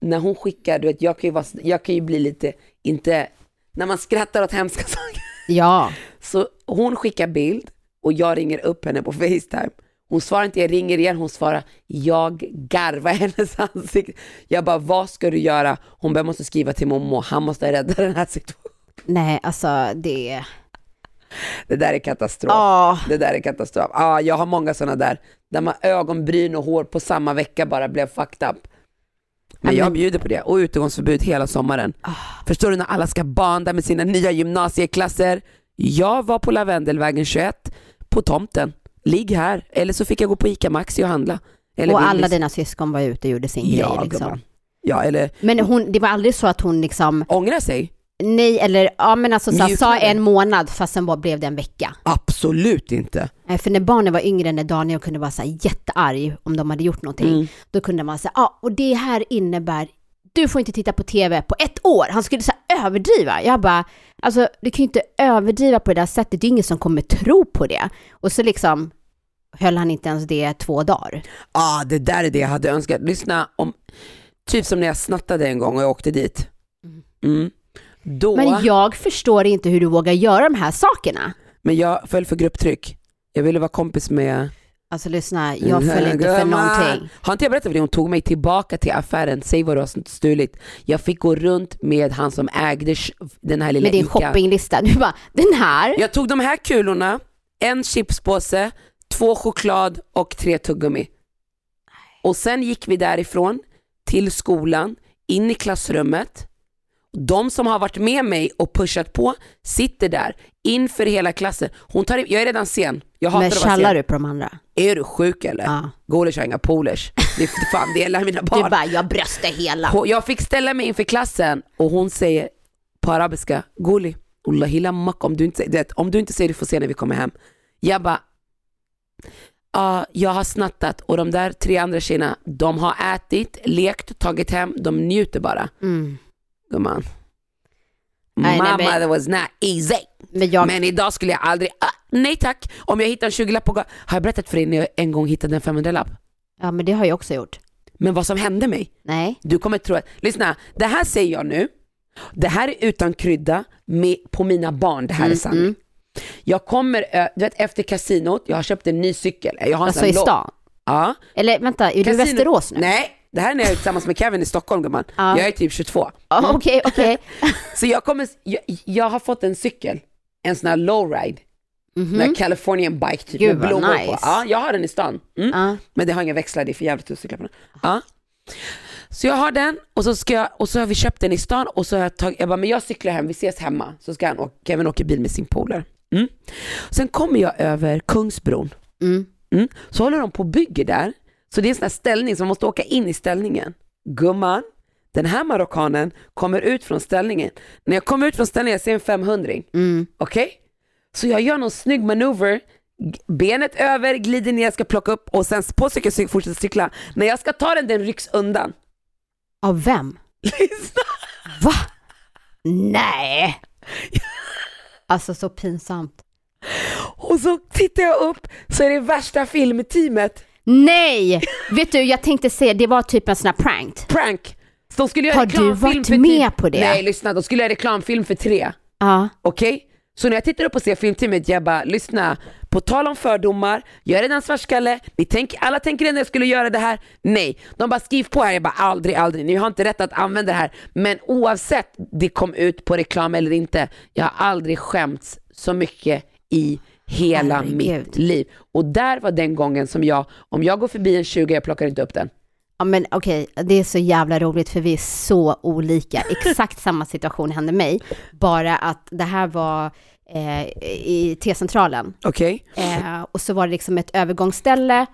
När hon skickar, du vet jag kan ju, vara, jag kan ju bli lite, inte, när man skrattar åt hemska saker. Ja, Så hon skickar bild och jag ringer upp henne på Facetime. Hon svarar inte, jag ringer igen, hon svarar, jag garvar hennes ansikte. Jag bara, vad ska du göra? Hon bara, jag måste skriva till Momo, han måste rädda den här situationen. nej alltså det... Det där är katastrof. Ja, Det där är katastrof. Ja, jag har många sådana där, där man ögonbryn och hår på samma vecka bara blev fucked up. Men jag bjuder på det och utegångsförbud hela sommaren. Förstår du när alla ska banda med sina nya gymnasieklasser? Jag var på Lavendelvägen 21 på tomten. Ligg här. Eller så fick jag gå på ICA Maxi och handla. Eller och alla dina syskon var ute och gjorde sin ja, grej liksom. Ja, eller Men hon, det var aldrig så att hon liksom, ångra sig? Nej eller ja men alltså så sa en månad fast sen bara blev det en vecka. Absolut inte. Nej, För när barnen var yngre, när Daniel kunde vara så här jättearg om de hade gjort någonting, Mm. då kunde man säga, ja och det här innebär, du får inte titta på tv på ett år. Han skulle så här överdriva. Jag bara, alltså du kan ju inte överdriva på det där sättet, det är ingen som kommer tro på det. Och så liksom höll han inte ens det två dagar. ah, det där är det jag hade önskat. Lyssna, om, typ som när jag snattade en gång och jag åkte dit. Mm. Då, men jag... Men jag förstår inte hur du vågar göra de här sakerna. föll för grupptryck. Jag ville vara kompis med... Alltså lyssna, jag föll inte för någonting. Har inte jag berättat för dig? Hon tog mig tillbaka till affären, säg vad du har stulit. Jag fick gå runt med han som ägde den här lilla Med din Ica. shoppinglista. Du bara, den här? Jag tog de här kulorna, en chipspåse, två choklad och tre tuggummi. Och sen gick vi därifrån till skolan, in i klassrummet. De som har varit med mig och pushat på sitter där inför hela klassen. Hon tar, jag är redan sen. Jag hatar Men att vara sen. du på de andra? Är du sjuk eller? Ja. Golish har inga polers. Det är fan, det är mina Du barn. bara, jag bröstar hela. Jag fick ställa mig inför klassen och hon säger på arabiska, Goli, mak, om du inte, du vet, om du inte säger du får se när vi kommer hem. Jag bara, ja, jag har snattat och de där tre andra tjejerna, de har ätit, lekt, tagit hem, de njuter bara. Mm. Gumman. Nej, nej, Mamma, men- that was not easy. Men jag, Men idag skulle jag aldrig, ah, nej tack, om jag hittar en 20-lapp på gatan, har jag berättat för dig när jag en gång hittade en 500-lapp? ja men det har jag också gjort. Men vad som hände mig? Nej. Du kommer tro att, lyssna, det här säger jag nu, det här är utan krydda med, på mina barn, det här Mm, är sanning. Jag kommer, du vet efter kasinot, jag har köpt en ny cykel. Jag har en Alltså i stan. Ja. Eller vänta, är du i Casino- Västerås nu? Nej, det här är när jag är tillsammans med Kevin i Stockholm gumman. Ja. Jag är typ 22. Ja, Okej, okej. Så jag kommer, jag, jag har fått en cykel, en sån här lowride, mm Californian bike typ Gud, med blommor nice. på. Ja, jag har den i stan. Mm. Ja. Men det har inga växlar, det är för jävligt att cykla på den. Ja. Så jag har den och så, ska jag, och så har vi köpt den i stan och så har jag tagit, jag bara, men jag cyklar hem, vi ses hemma. Så ska han åka, Kevin åka bil med sin polare. Mm. Sen kommer jag över Kungsbron. Mm. Mm. Så håller de på och bygger där. Så det är en sån här ställning som man måste åka in i ställningen. Gumman, den här marockanen kommer ut från ställningen. När jag kommer ut från ställningen jag ser en 500 Mm. Okej? Så jag gör någon snygg manöver, benet över, glider ner, ska plocka upp och sen på cykeln cy- fortsätter cykla. När jag ska ta den, den rycks undan. Av vem? Lyssna! Va? Nej! Alltså så pinsamt. Och så tittar jag upp så är det värsta filmteamet. Nej! Vet du, jag tänkte säga, det var typ en sån här prank. Prank. Så de skulle göra Har du varit för med typ, på det? Nej, lyssna, de skulle göra reklamfilm för tre. Ja. Okej? Så när jag tittar upp och ser filmteamet, jag bara, lyssna, på tal om fördomar, jag är redan svartskalle, ni tänk, alla tänker redan att jag skulle göra det här. Nej, de bara skriv på här, jag bara aldrig, aldrig, ni har inte rätt att använda det här. Men oavsett det kom ut på reklam eller inte, jag har aldrig skämts så mycket i hela Herregud. mitt liv. Och där var den gången som jag, om jag går förbi en 20, jag plockar inte upp den. Ja men okej, det är så jävla roligt för vi är så olika. Exakt samma situation hände mig, bara att det här var eh, i T-centralen. Okej? Eh, och så var det liksom ett övergångsställe.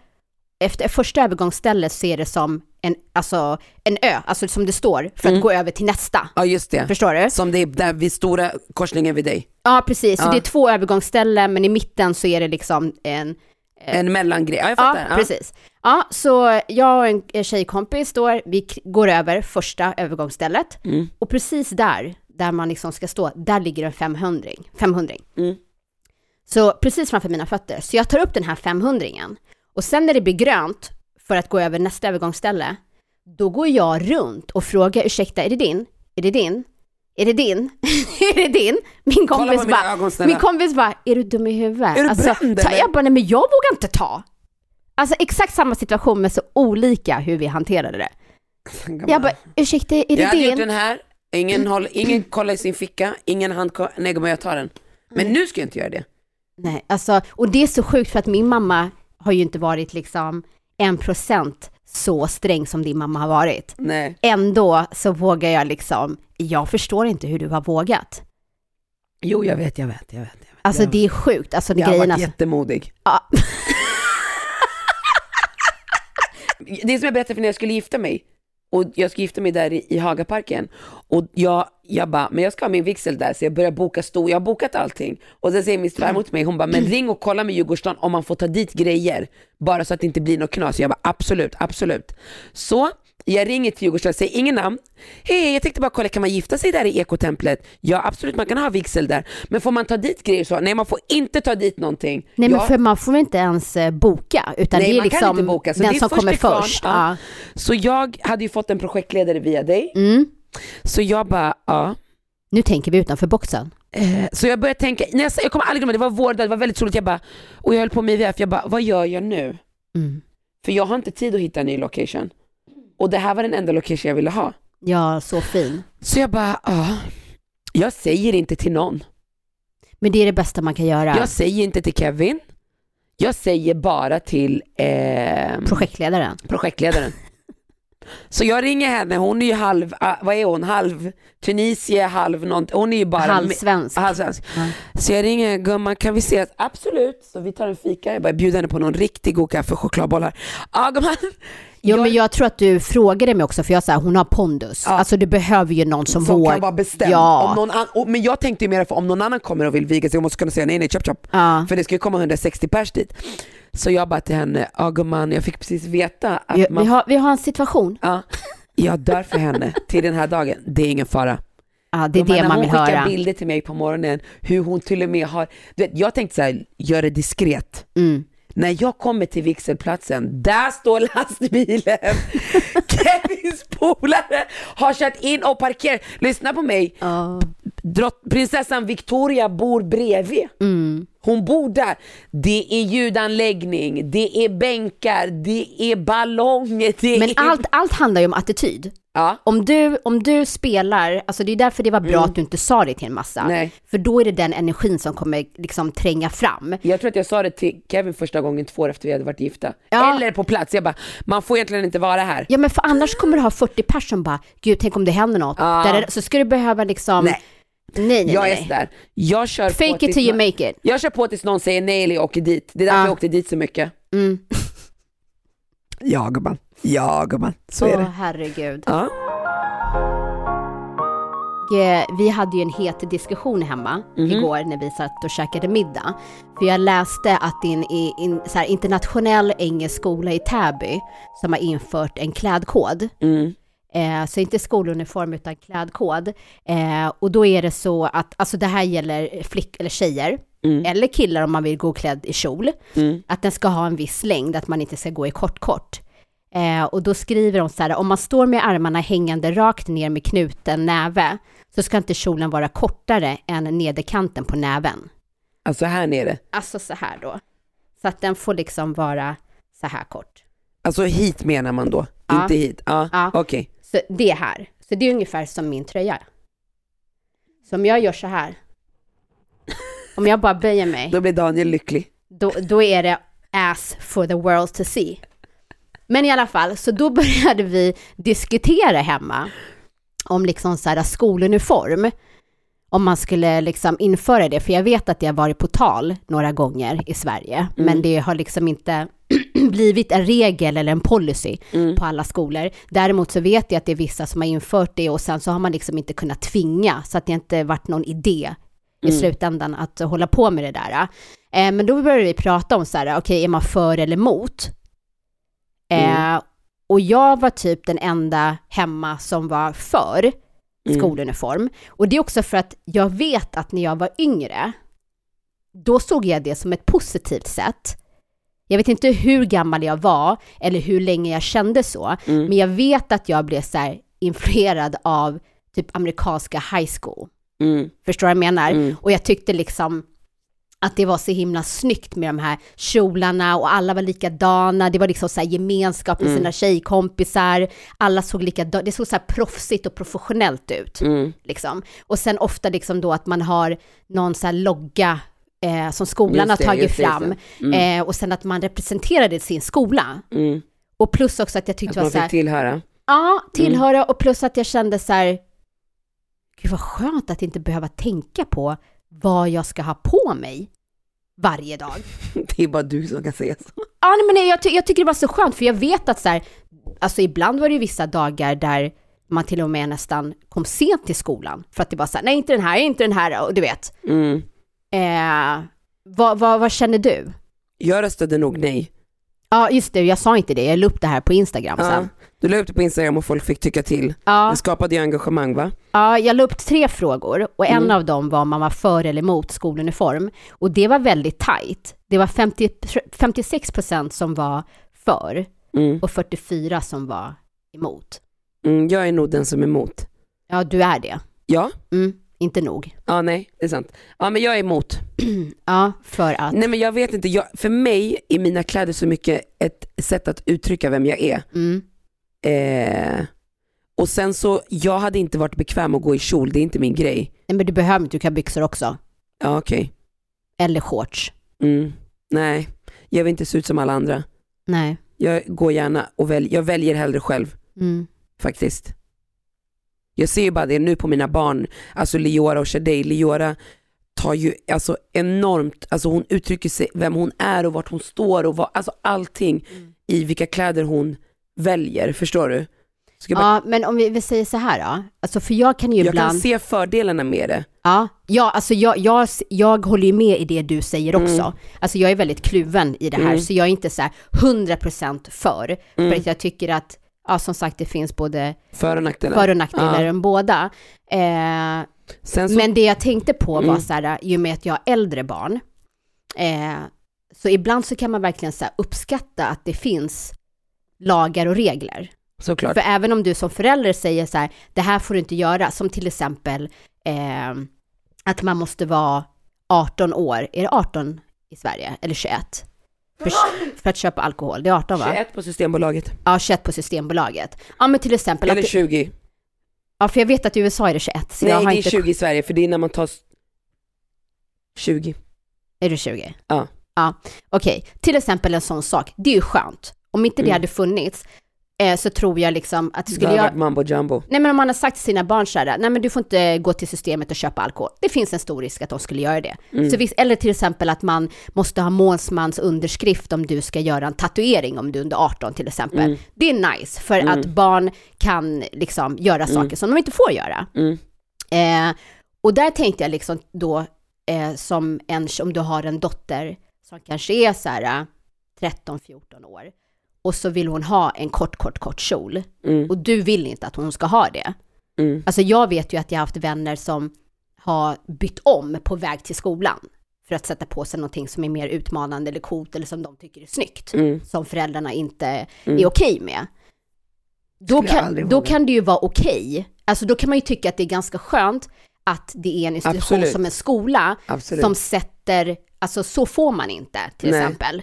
Efter första övergångsstället så är det som en, alltså, en ö, alltså som det står, för att gå över till nästa. Ja just det. Förstår du? Som det är där vid stora korsningen vid dig. Ja, precis. Så Ja. det är två övergångsställen, men i mitten så är det liksom en... En mellangrej. Ja jag Ja, fattar. Ja, precis. Ja, så jag och en tjejkompis står, vi går över första övergångsstället Mm. och precis där, där man liksom ska stå, där ligger en 500 500 Mm. Så precis framför mina fötter. Så jag tar upp den här 500 och sen när det blir grönt för att gå över nästa övergångsställe, då går jag runt och frågar, ursäkta, är det din? Är det din? Är det din? är det din? Min kompis bara, ögon min kompis bara, är du dum i huvudet? Är du alltså, bränd, ta, jag bara, nej men jag vågar inte ta. Alltså exakt samma situation men så olika hur vi hanterade det. Jag bara, ursäkta, är det jag hade gjort din? den här, ingen, håll, ingen kollar i sin ficka, ingen hand, nej gumman jag tar den. Men nu ska jag inte göra det. Nej, alltså, och det är så sjukt för att min mamma har ju inte varit liksom en procent så sträng som din mamma har varit. Nej. Ändå så vågar jag liksom, jag förstår inte hur du har vågat. Jo jag vet, jag vet, jag vet. Jag vet. Alltså jag, det är sjukt, alltså jag har grejerna. varit jättemodig. Ja. Det som jag berättade för när jag skulle gifta mig, och jag ska gifta mig där i, i Hagaparken, och jag, jag bara, men jag ska ha min vigsel där, så jag börjar boka stor, jag har bokat allting. Och sen säger min svärmor till mig, hon bara, men ring och kolla med Djurgårdsstaden om man får ta dit grejer, bara så att det inte blir något knas. Jag bara, absolut, absolut. Så jag ringer till Djurgårdsstaden, säger ingen namn. Hej, jag tänkte bara kolla, kan man gifta sig där i ekotemplet? Ja, absolut, man kan ha vigsel där. Men får man ta dit grejer så? Nej, man får inte ta dit någonting. Nej men Jag- för man får inte ens eh, boka, utan Nej, det är man kan liksom inte boka, så det den är som kommer kvarn, först. ja. Ja. Så jag hade ju fått en projektledare via dig, Mm. så jag bara, ja. Nu tänker vi utanför boxen. Eh, Så jag började tänka, när jag, jag kommer aldrig glömma, det var vår dag, det var väldigt soligt, jag bara, och jag höll på med IVF, jag bara, vad gör jag nu? Mm. För jag har inte tid att hitta en ny location. Och det här var den enda location jag ville ha. Ja, så fin. Så jag bara, ja, jag säger inte till någon. Men det är det bästa man kan göra. Jag säger inte till Kevin, jag säger bara till eh, Projektledaren. projektledaren. Så jag ringer henne, hon är ju halv, ah, vad är hon, halv Tunisien, halv någonting, hon är ju bara Halvsvensk. halvsvensk. Ja. Så jag ringer, gumman kan vi ses? Absolut, så vi tar en fika, jag bara bjuder henne på någon riktigt god kaffe och chokladbollar. Ja gumman. Jo, Jag- men jag tror att du frågade mig också, för jag sa hon har pondus. Ja. Alltså du behöver ju någon som, som vågar. kan vara bestämd. Ja. Om någon an- och, men jag tänkte ju mer för om någon annan kommer och vill viga sig, jag måste kunna säga nej nej chop chop. Ja. För det ska ju komma 160 pers dit. Så jag bara till henne, ja gumman jag fick precis veta att Vi, man vi, har, vi har en situation. Ja, jag dör för henne till den här dagen. Det är ingen fara. Ja, det är det man vill hon skickar höra. bilder till mig på morgonen, hur hon till och med har, du vet, jag tänkte så här, gör det diskret. Mm. När jag kommer till vigselplatsen, där står lastbilen. Kevins polare har kört in och parkerat. Lyssna på mig. Drott, prinsessan Victoria bor bredvid. Mm. Hon bor där. Det är ljudanläggning, det är bänkar, det är ballonger, det Men är... allt, allt handlar ju om attityd. Ja. Om du, om du spelar, alltså det är därför det var bra att du inte sa det till en massa. Mm. Nej. För då är det den energin som kommer liksom tränga fram. Jag tror att jag sa det till Kevin första gången två år efter vi hade varit gifta. Ja. Eller på plats. Jag bara, man får egentligen inte vara här. Ja men för annars kommer du ha 40 personer som bara, gud tänk om det händer något. Ja. Där, är- så ska du behöva liksom, Nej. nej nej nej. jag är sådär. Jag kör på Fake it tills till you make it. Jag kör på tills någon säger nej eller jag åker dit. Det är därför Ja. jag åkte dit så mycket. Mm. Ja gumman, ja gumman. Så är Åh det. herregud. Ja. Eh, Vi hade ju en het diskussion hemma Mhm. igår när vi satt och käkade middag. För jag läste att det är en i- in, så här, internationell engelsk skola i Täby som har infört en klädkod. Mm. Eh, så inte skoluniform utan klädkod. Eh, och då är det så att, alltså det här gäller flick eller tjejer, Mm. eller killar om man vill gå klädd i kjol. Mm. Att den ska ha en viss längd, att man inte ska gå i kort kort. Eh, och då skriver de så här, om man står med armarna hängande rakt ner med knuten näve, så ska inte kjolen vara kortare än nederkanten på näven. Alltså här nere. Alltså så här då. Så att den får liksom vara så här kort. Alltså hit menar man då, Ja. inte hit. Ja, Ja. okej. Så det här. Så det är ungefär som min tröja. Så om jag gör så här. om jag bara böjer mig, Då blir Daniel lycklig. då, då är det ass for the world to see. Men i alla fall, så då började vi diskutera hemma om liksom så här skoluniform. Om man skulle liksom införa det, för jag vet att det har varit på tal några gånger i Sverige, men det har liksom inte blivit en regel eller en policy på alla skolor. Däremot så vet jag att det är vissa som har infört det och sen så har man liksom inte kunnat tvinga, så att det inte varit någon idé i slutändan att hålla på med det där. Eh, men då började vi prata om så här, okej, är man för eller emot? Eh, och jag var typ den enda hemma som var för skoluniform. Och det är också för att jag vet att när jag var yngre, då såg jag det som ett positivt sätt. Jag vet inte hur gammal jag var eller hur länge jag kände så, men jag vet att jag blev så här influerad av typ amerikanska high school. Mm. Förstår du vad jag menar? Och jag tyckte liksom att det var så himla snyggt med de här kjolarna och alla var likadana. Det var liksom så här gemenskap med sina tjejkompisar. Alla såg likadana, det såg så här proffsigt och professionellt ut. Mm. Liksom. Och sen ofta liksom då att man har någon så här logga eh, som skolan det, har tagit det, fram. det. Eh, och sen att man representerade sin skola. Mm. Och plus också att jag Att tyckte var man så här, tillhöra. Ja, tillhöra och plus att jag kände så här, gud vad skönt att inte behöva tänka på vad jag ska ha på mig varje dag. Det är bara du som kan säga så. Ja, nej, men jag, ty- jag tycker det var så skönt för jag vet att så här, alltså ibland var det vissa dagar där man till och med nästan kom sent till skolan för att det var så här, nej inte den här, inte den här och du vet. Mm. Eh, vad, vad, vad känner du? Jag röstade nog nej. Ja, just det, jag sa inte det, jag la upp det här på Instagram Ja. sen. Du la upp det på Instagram och folk fick tycka till. Ja. Det skapade ju engagemang va? Ja, jag la upp tre frågor och en Mm. av dem var om man var för eller emot skoluniform. Och det var väldigt tajt. Det var 50, 56 procent som var för Mm. och 44 som var emot. Mm, jag är nog den som är emot. Ja, du är det. Ja, Mm, inte nog. ja nej, det är sant. Ja men jag är emot. Ja, för att... Nej men jag vet inte, jag, för mig är mina kläder så mycket ett sätt att uttrycka vem jag är. Mm, Eh, och sen så, jag hade inte varit bekväm att gå i kjol, det är inte min grej. nej, men du behöver inte, du kan ha byxor också. Ja okej. Eller shorts. Mm. Nej, jag vill inte se ut som alla andra. Nej. Jag går gärna och väl, jag väljer hellre själv Mm. faktiskt. Jag ser ju bara det nu på mina barn, alltså Liora och Shadej. Liora tar ju alltså enormt, alltså hon uttrycker sig, vem hon är och vart hon står och vad, alltså allting i vilka kläder hon väljer, förstår du? Jag, bara, Ja, men om vi, vi säger så här då. Alltså för jag kan ju jag ibland... kan se fördelarna med det. Ja, ja alltså jag, jag, jag håller ju med i det du säger också. Alltså jag är väldigt kluven i det här, Mm. så jag är inte så här 100% för. Mm. För att jag tycker att, ja som sagt det finns både För och nackdelar. för och nackdelar Ja. än båda. Eh, så, men det jag tänkte på var Mm. så här, och med att jag har äldre barn, eh, så ibland så kan man verkligen så här uppskatta att det finns lagar och regler. såklart. För även om du som förälder säger så här, det här får du inte göra, som till exempel eh, att man måste vara 18 år, är det 18 i Sverige? Eller 21? För, för att köpa alkohol, det är 18 va? 21 på Systembolaget. Ja, 21 på Systembolaget. Ja men till exempel, Eller att, 20. ja för jag vet att i USA är det 21. Så jag Nej har det är inte, 20 i Sverige för det är när man tar s- 20. Är det 20? Ja. Ja, okej. Till exempel en sån sak, det är ju skönt. Om inte det Mm. hade funnits eh, så tror jag liksom att Det skulle jag... mambo jumbo. Nej men om man har sagt till sina barn så här, nej men du får inte gå till systemet och köpa alkohol. Det finns en stor risk att de skulle göra det. Mm. Så visst, eller till exempel att man måste ha målsmans underskrift om du ska göra en tatuering om du är under 18 till exempel. Mm. Det är nice för att barn kan liksom göra saker som de inte får göra. Mm. Eh, och där tänkte jag liksom då eh, som en, om du har en dotter som kanske är så här 13-14 år och så vill hon ha en kort, kort, kort kjol Mm. och du vill inte att hon ska ha det. Mm. Alltså jag vet ju att jag har haft vänner som har bytt om på väg till skolan för att sätta på sig någonting som är mer utmanande eller coolt eller som de tycker är snyggt, Mm. som föräldrarna inte Mm. är okej med. Då kan, då kan det ju vara okej. Alltså då kan man ju tycka att det är ganska skönt att det är en institution Absolut. som en skola Absolut. som sätter, alltså så får man inte till Nej. exempel.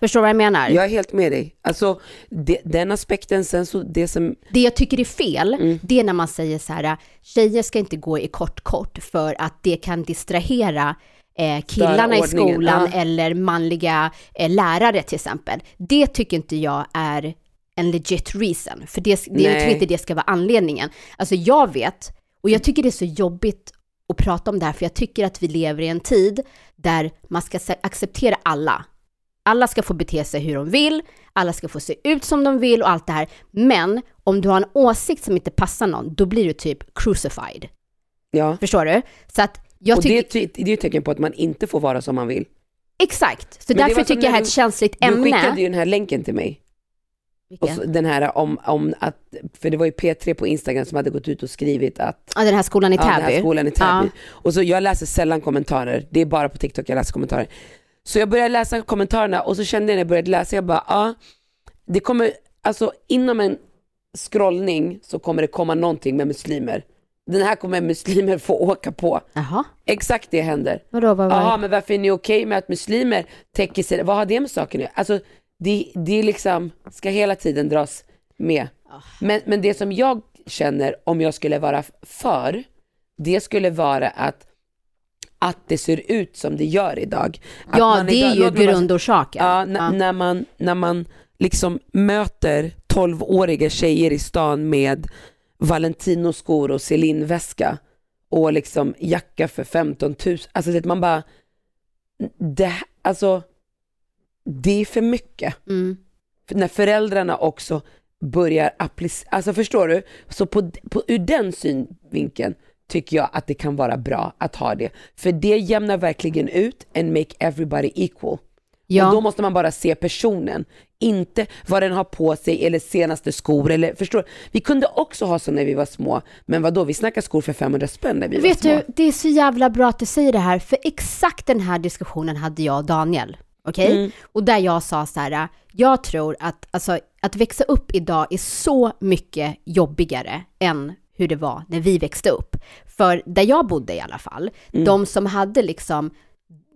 Förstår du vad jag menar? Jag är helt med dig. Alltså det, den aspekten, sen så det som, Det jag tycker är fel, Mm. det är när man säger så här, tjejer ska inte gå i kort kort för att det kan distrahera eh, killarna i skolan ja. eller manliga eh, lärare till exempel. Det tycker inte jag är en legit reason, för det, det, jag tror inte det ska vara anledningen. Alltså jag vet, och jag tycker det är så jobbigt att prata om det här, för jag tycker att vi lever i en tid där man ska acceptera alla. Alla ska få bete sig hur de vill, alla ska få se ut som de vill och allt det här. Men om du har en åsikt som inte passar någon, då blir du typ crucified. Ja. Förstår du? Så att jag Och det, är det är ett tecken på att man inte får vara som man vill. Exakt! Så Men därför tycker jag det här är ett känsligt Du ämne. skickade ju den här länken till mig. Och så, den här om, om att, för det var ju P3 på Instagram som hade gått ut och skrivit att Ja, den här skolan i Ja, den Täby. här skolan i Täby. Ja. Och så jag läser sällan kommentarer, det är bara på TikTok jag läser kommentarer. Så jag började läsa kommentarerna och så kände jag när jag började läsa, jag bara, ja, det kommer, alltså inom en scrollning så kommer det komma någonting med muslimer. Den här kommer muslimer få åka på. Jaha, Exakt det händer. vadå, vad var det? men varför är ni okej med att muslimer täcker sig? Vad har det med saken göra? Alltså, det, det liksom, ska hela tiden dras med. Ah. Men, men det som jag känner om jag skulle vara för, det skulle vara att, att det ser ut som det gör idag. Att Ja, det är idag- ju mig bara- grundorsaken. Ja, Ja. När, man, när man liksom möter 12-åriga tjejer i stan med Valentino-skor och Celine-väska och liksom jacka för 15 000. Alltså det, man bara, det, alltså, det är för mycket. Mm. För när föräldrarna också börjar applicera, alltså förstår du? Så på, på, ur den synvinkeln tycker jag att det kan vara bra att ha det. För det jämnar verkligen ut and make everybody equal. Ja. Och då måste man bara se personen, inte vad den har på sig eller senaste skor eller förstår? Vi kunde också ha så när vi var små, men vad då? vi snackar skor för 500 spänn när vi Vet var små. du, det är så jävla bra att du säger det här, för exakt den här diskussionen hade jag och Daniel. Okej? Mm. Och där jag sa så här, jag tror att, alltså, att växa upp idag är så mycket jobbigare än hur det var när vi växte upp. För där jag bodde i alla fall, Mm. de som hade liksom,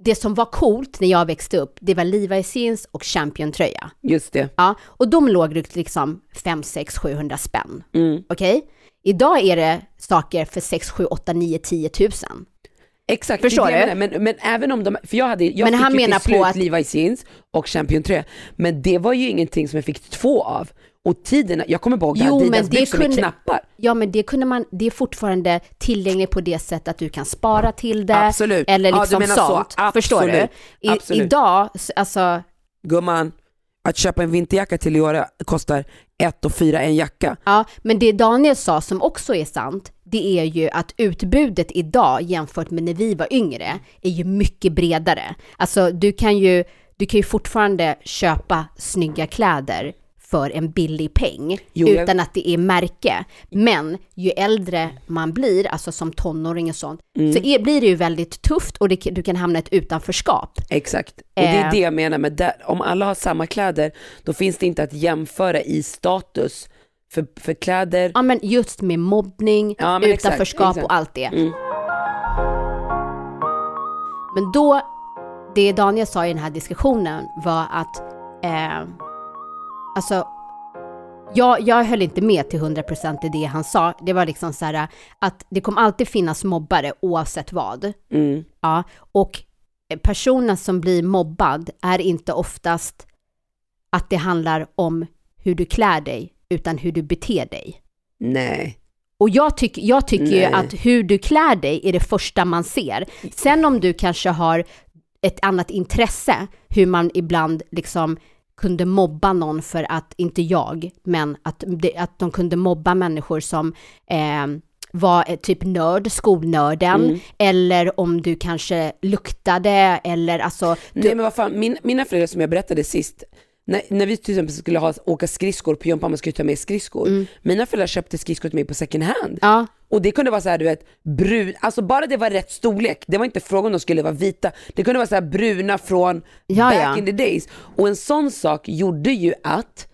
det som var coolt när jag växte upp, det var Levi's jeans och Champion-tröja. Just det. Ja, och de låg runt liksom 5, 6, 700 spänn. Mm. Okej? Idag är det saker för 6, 7, 8, 9, 10 tusen. Exakt, Förstår det är det du? Men, men även om de, för jag hade, jag Men fick han ju menar till slut att- Levi's jeans och Champion-tröja, men det var ju ingenting som jag fick två av. Och tiden, jag kommer ihåg Jo, men det Adidas-byxor med knappar. Ja, men det kunde man, det är fortfarande tillgängligt på det sättet att du kan spara till det. Absolut. Eller Ja, liksom så. sånt. Förstår du? I, Absolut. idag, alltså, Gumman, att köpa en vinterjacka till år kostar ett och fyra en jacka. ja, men det Daniel sa som också är sant, det är ju att utbudet idag jämfört med när vi var yngre är ju mycket bredare. Alltså du kan ju, du kan ju fortfarande köpa snygga kläder för en billig peng Jo, jag- utan att det är märke. Men ju äldre man blir, alltså som tonåring och sånt, Mm. så är, blir det ju väldigt tufft och det, du kan hamna i ett utanförskap. Exakt. Och det är Eh. det jag menar med där, om alla har samma kläder, då finns det inte att jämföra i status. För, för kläder, Ja men just med mobbning, Ja, men exakt, utanförskap exakt. och allt det. Mm. Men då, det Daniel sa i den här diskussionen var att, eh, alltså, jag, jag höll inte med till 100% i det han sa. Det var liksom så här att det kommer alltid finnas mobbare oavsett vad. mm, Ja, och personen som blir mobbad är inte oftast att det handlar om hur du klär dig, utan hur du beter dig. nej. Och jag, tyck, jag tycker ju Nej. att hur du klär dig är det första man ser. Sen om du kanske har ett annat intresse, hur man ibland liksom kunde mobba någon för att, inte jag, men att, att de kunde mobba människor som eh, var eh, typ nörd, skolnörden, Mm. eller om du kanske luktade, eller alltså... Du, Nej men vad fan, min, mina föräldrar som jag berättade sist, när, när vi till exempel skulle ha, åka skridskor på gympa, man skulle ta med skridskor. Mm. Mina föräldrar köpte skridskor till mig på second hand. ja, Och det kunde vara så här, du vet, brun, alltså bara det var rätt storlek, det var inte frågan om de skulle vara vita, det kunde vara så här bruna från Ja, back ja. in the days. Och en sån sak gjorde ju att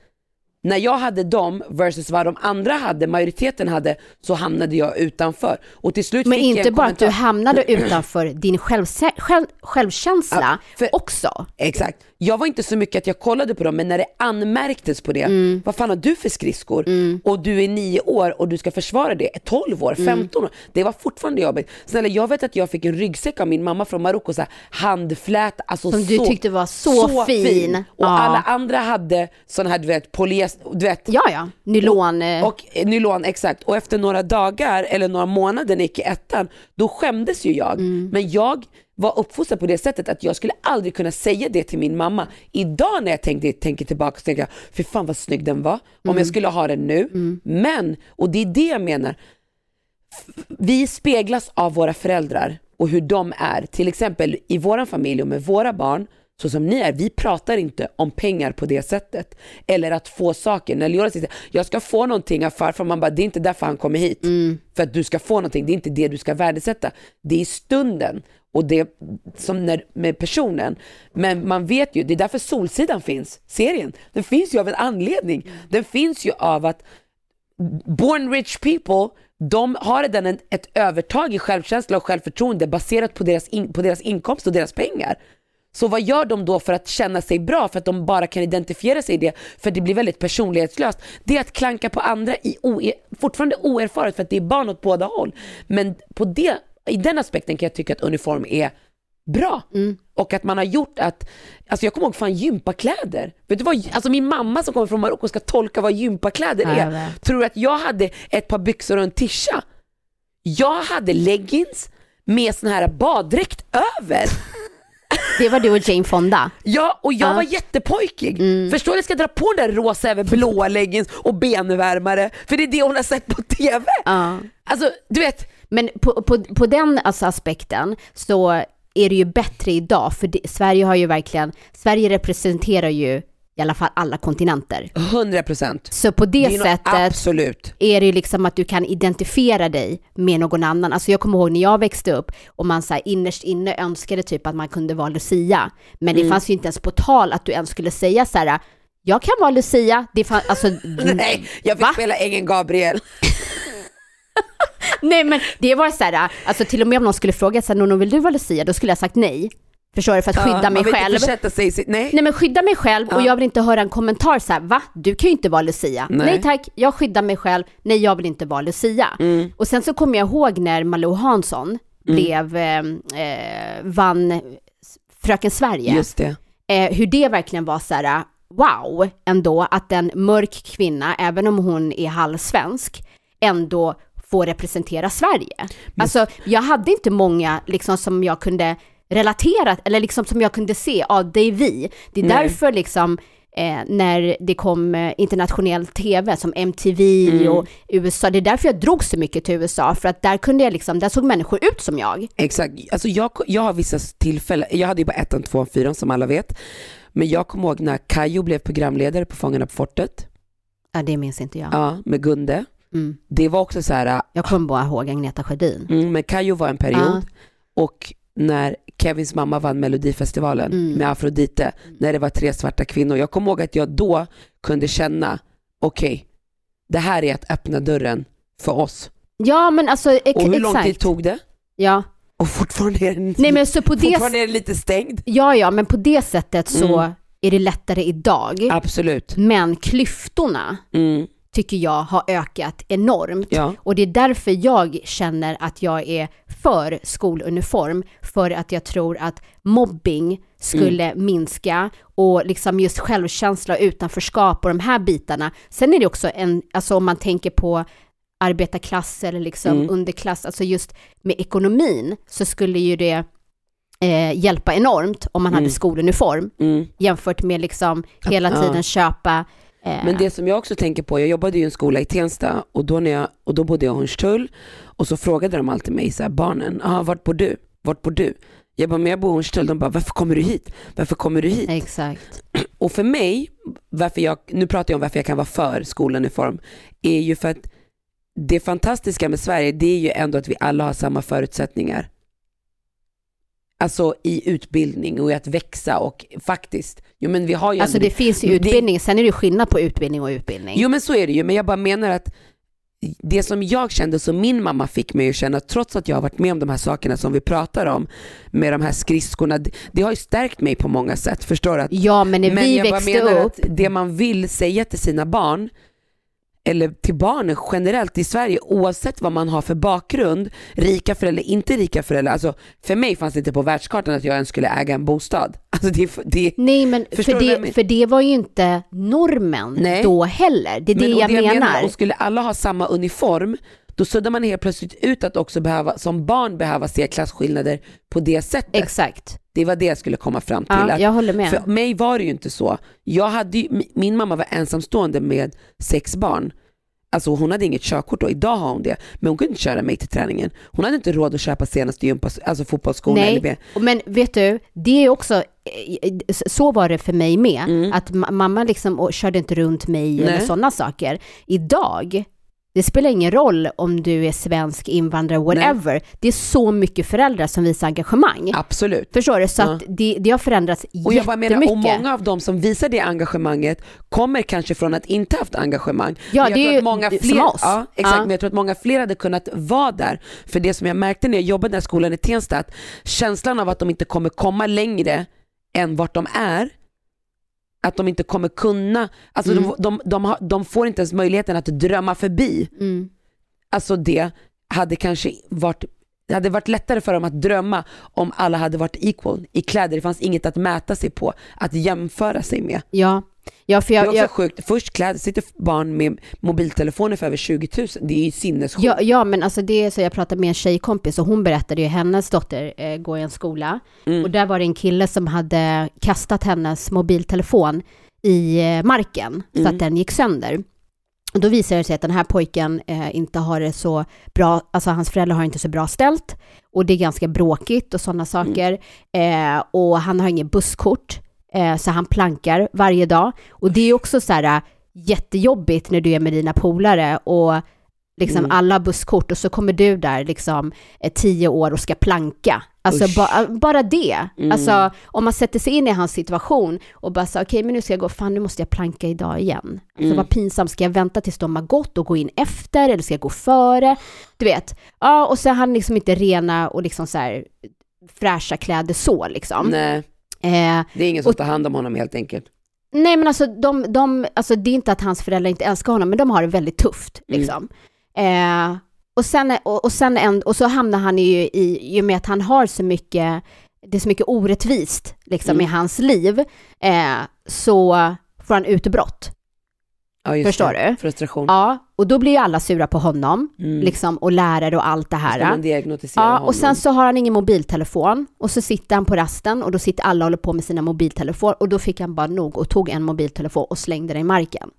när jag hade dem versus vad de andra hade, majoriteten hade, så hamnade jag utanför. Och till slut men inte bara att du hamnade utanför din själv, själv, självkänsla Ja, för- också. Exakt. Jag var inte så mycket att jag kollade på dem men när det anmärktes på det, Mm. vad fan har du för skridskor? Och du är nio år och du ska försvara det, 12 år, Mm. 15 år. Det var fortfarande jobbigt. Snälla jag vet att jag fick en ryggsäck av min mamma från Marocko, så handflät, alltså Som du så, tyckte var så fin. Och Ja. alla andra hade sån här du vet, polyester, du vet, Ja, ja. Nylon. eh, och eh, nylon, exakt. Och efter några dagar eller några månader när jag gick i ettan, då skämdes ju jag. Mm. Men jag var uppfostrad på det sättet att jag skulle aldrig kunna säga det till min mamma. Idag när jag tänkte, tänker tillbaka så tänker jag, fy fan vad snygg den var. Om Mm. jag skulle ha den nu. Men, och det är det jag menar, vi speglas av våra föräldrar och hur de är. Till exempel i vår familj och med våra barn, så som ni är, vi pratar inte om pengar på det sättet. Eller att få saker. När Leora säger jag ska få någonting av farfar, man bara det är inte därför han kommer hit. För att du ska få någonting, det är inte det du ska värdesätta. Det är stunden och det som när, med personen. Men man vet ju, det är därför Solsidan finns, serien. Den finns ju av en anledning. Den finns ju av att born rich people, de har redan en, ett övertag i självkänsla och självförtroende baserat på deras, in, på deras inkomst och deras pengar. Så vad gör de då för att känna sig bra, för att de bara kan identifiera sig i det, för det blir väldigt personlighetslöst. Det är att klanka på andra, i o, fortfarande oerfaret för att det är barn åt båda håll. Men på det, i den aspekten kan jag tycka att uniform är bra. Och att man har gjort att, alltså jag kommer ihåg fan gympakläder. Vet du vad, alltså min mamma som kommer från Marocko ska tolka vad gympakläder är. Tror du att jag hade ett par byxor och en tisha? Jag hade leggings med sån här baddräkt över. Det var du och Jane Fonda. Ja, och jag Ja. Mm. var jättepojkig. Förstår du? Jag ska dra på den där rosa över blåa leggings och benvärmare, för det är det hon har sett på TV. Ja. Alltså, du vet, Men på, på, på den alltså aspekten så är det ju bättre idag, för det, Sverige har ju verkligen, Sverige representerar ju i alla fall alla kontinenter. 100 procent. Så på det, Det är sättet absolut. är det ju liksom att du kan identifiera dig med någon annan. Alltså jag kommer ihåg när jag växte upp och man så här innerst inne önskade typ att man kunde vara Lucia. Men det fanns ju inte ens på tal att du ens skulle säga så här, jag kan vara Lucia. Det fann, alltså, Nej, jag fick Va? spela ängeln Gabriel. Nej men det var så här, alltså till och med om någon skulle fråga så här, Nono vill du vara Lucia? Då skulle jag sagt nej. Förstår du? För att skydda Ja, mig själv. Sig nej. Nej men skydda mig själv och Ja. jag vill inte höra en kommentar så här, va? Du kan ju inte vara Lucia. Nej, Nej. tack, jag skyddar mig själv. Nej jag vill inte vara Lucia. Mm. Och sen så kommer jag ihåg när Malou Hansson blev, eh, eh, vann Fröken Sverige. Just det. Eh, hur det verkligen var så här, wow, ändå att en mörk kvinna, även om hon är halvsvensk, ändå får representera Sverige. Alltså, jag hade inte många liksom som jag kunde relatera, eller liksom som jag kunde se, ja det är vi. Det är Nej. därför liksom Eh, när det kom eh, internationell tv som MTV Mm. och USA, det är därför jag drog så mycket till USA, för att där kunde jag liksom, där såg människor ut som jag. Exakt, alltså jag, jag har vissa tillfällen, jag hade ju bara ettan, tvåan, fyran som alla vet. Men jag kommer ihåg när Kajo blev programledare på Fångarna på fortet, Ja, det minns inte jag. ja, med Gunde. Mm. Det var också så här, Jag kommer bara ihåg Agneta Sjödin. mm, men Kajo var en period. Ja. Och när Kevins mamma vann Melodifestivalen Mm. med Afrodite, när det var tre svarta kvinnor. Jag kommer ihåg att jag då kunde känna, okej, det här är att öppna dörren för oss. Ja, men alltså ex- Och hur lång exakt. tid tog det? Ja. Och fortfarande är den, Nej, men så på det, är lite stängd. ja, ja, men på det sättet så Mm. är det lättare idag. Absolut. Men klyftorna Mm. Tycker jag har ökat enormt. Ja. Och det är därför jag känner att jag är för skoluniform, för att jag tror att mobbing skulle Mm. minska och liksom just självkänsla och utanförskap och de här bitarna. Sen är det också en, alltså om man tänker på arbetarklass eller liksom Mm. underklass, alltså just med ekonomin så skulle ju det eh, hjälpa enormt om man hade Mm. skoluniform Mm. jämfört med liksom hela Ja. tiden köpa eh, Men det som jag också tänker på, jag jobbade ju i en skola i Tensta och då, när jag, och då bodde jag i Hornstull och så frågade de alltid mig, så här, barnen, ah, vart bor du? Vart bor du? Jag bara, men jag bor i Hornstull. De bara, varför kommer du hit? Varför kommer du hit? Exakt. Och för mig, varför jag, nu pratar jag om varför jag kan vara för skoluniform, är ju för att det fantastiska med Sverige, det är ju ändå att vi alla har samma förutsättningar. Alltså i utbildning och i att växa och faktiskt, jo men vi har ju Alltså ändå det finns ju det- utbildning, sen är det skillnad på utbildning och utbildning. Jo men så är det ju, men jag bara menar att det som jag kände som min mamma fick mig att känna, trots att jag har varit med om de här sakerna som vi pratar om, med de här skridskorna, det, det har ju stärkt mig på många sätt. Förstår du? Att, Ja, men när men vi jag bara växte menar upp, att det man vill säga till sina barn, eller till barnen generellt i Sverige, oavsett vad man har för bakgrund, rika föräldrar, inte rika föräldrar, alltså för mig fanns det inte på världskartan att jag ens skulle äga en bostad. Alltså det, det, nej men för jag det, menar? för det var ju inte normen Nej. då heller. Det är det Men- och jag menar. Och skulle alla ha samma uniform, då suddar man helt plötsligt ut att också behöva, som barn behöva se klasskillnader på det sättet. Exakt. Det var det jag skulle komma fram till. Ja, att- jag håller med. För mig var det ju inte så. Jag hade min mamma var ensamstående med sex barn. Alltså hon hade inget körkort då, idag har hon det. Men hon kunde inte köra mig till träningen. Hon hade inte råd att köpa senaste gympa, alltså fotbollsskorna. Eller Nej, det. men vet du, det är också, eh, så var det för mig med. Att ma- mamma liksom och körde inte runt mig eller Mm. Nej. sådana saker. Idag, det spelar ingen roll om du är svensk, invandrare, whatever. Det är så mycket föräldrar som visar engagemang. Absolut. Förstår du? Så Ja. att det, det har förändrats Och jag bara menar, och många av dem som visar det engagemanget kommer kanske från att inte haft engagemang. Ja, Men jag det är tror ju att många som fler, oss. Ja, exakt, Ja. men jag tror att många fler hade kunnat vara där. För det som jag märkte när jag jobbade i den här skolan i Tensta, att känslan av att de inte kommer komma längre än vart de är, att de inte kommer kunna, alltså Mm. de, de, de, har, de får inte ens möjligheten att drömma förbi. Mm. Alltså det hade kanske varit det hade varit lättare för dem att drömma om alla hade varit equal i kläder. Det fanns inget att mäta sig på, att jämföra sig med. Ja. Ja, för Det är jag, också jag, sjukt. Först kläder, sitter barn med mobiltelefoner för över 20 000. Det är ju sinnessjukt. Ja, ja, men alltså det är så jag pratade med en tjejkompis och hon berättade ju hennes dotter eh, går i en skola Mm. och där var det en kille som hade kastat hennes mobiltelefon i eh, marken så Mm. att den gick sönder. Och då visade det sig att den här pojken eh, inte har det så bra, alltså hans föräldrar har inte så bra ställt och det är ganska bråkigt och sådana saker. Eh, och han har inget busskort eh, så han plankar varje dag. Och det är också så här äh, jättejobbigt när du är med dina polare och liksom Mm. alla busskort och så kommer du där liksom eh, tio år och ska planka. Alltså ba, bara det. Mm. Alltså om man sätter sig in i hans situation och bara så okej men nu ska jag gå, fan nu måste jag planka idag igen. Så Mm. vad pinsamt, ska jag vänta tills de har gått och gå in efter eller ska jag gå före? Du vet. Ja och så har han liksom inte rena och liksom så här fräscha kläder så liksom. Nej, Eh, det är ingen som Och- tar hand om honom helt enkelt. Nej men alltså, de, de, alltså det är inte att hans föräldrar inte älskar honom, men de har det väldigt tufft. Mm. Liksom. Eh, och, sen, och, och, sen en, och så hamnar han ju i, i och med att han har så mycket, det är så mycket orättvist liksom, Mm. i hans liv, eh, så får han utbrott. Ja, Förstår det. du? Frustration. Ja, och då blir ju alla sura på honom, Mm. liksom, och lärare och allt det här. Ja, och sen så har han ingen mobiltelefon och så sitter han på rasten och då sitter alla och håller på med sina mobiltelefoner och då fick han bara nog och tog en mobiltelefon och slängde den i marken.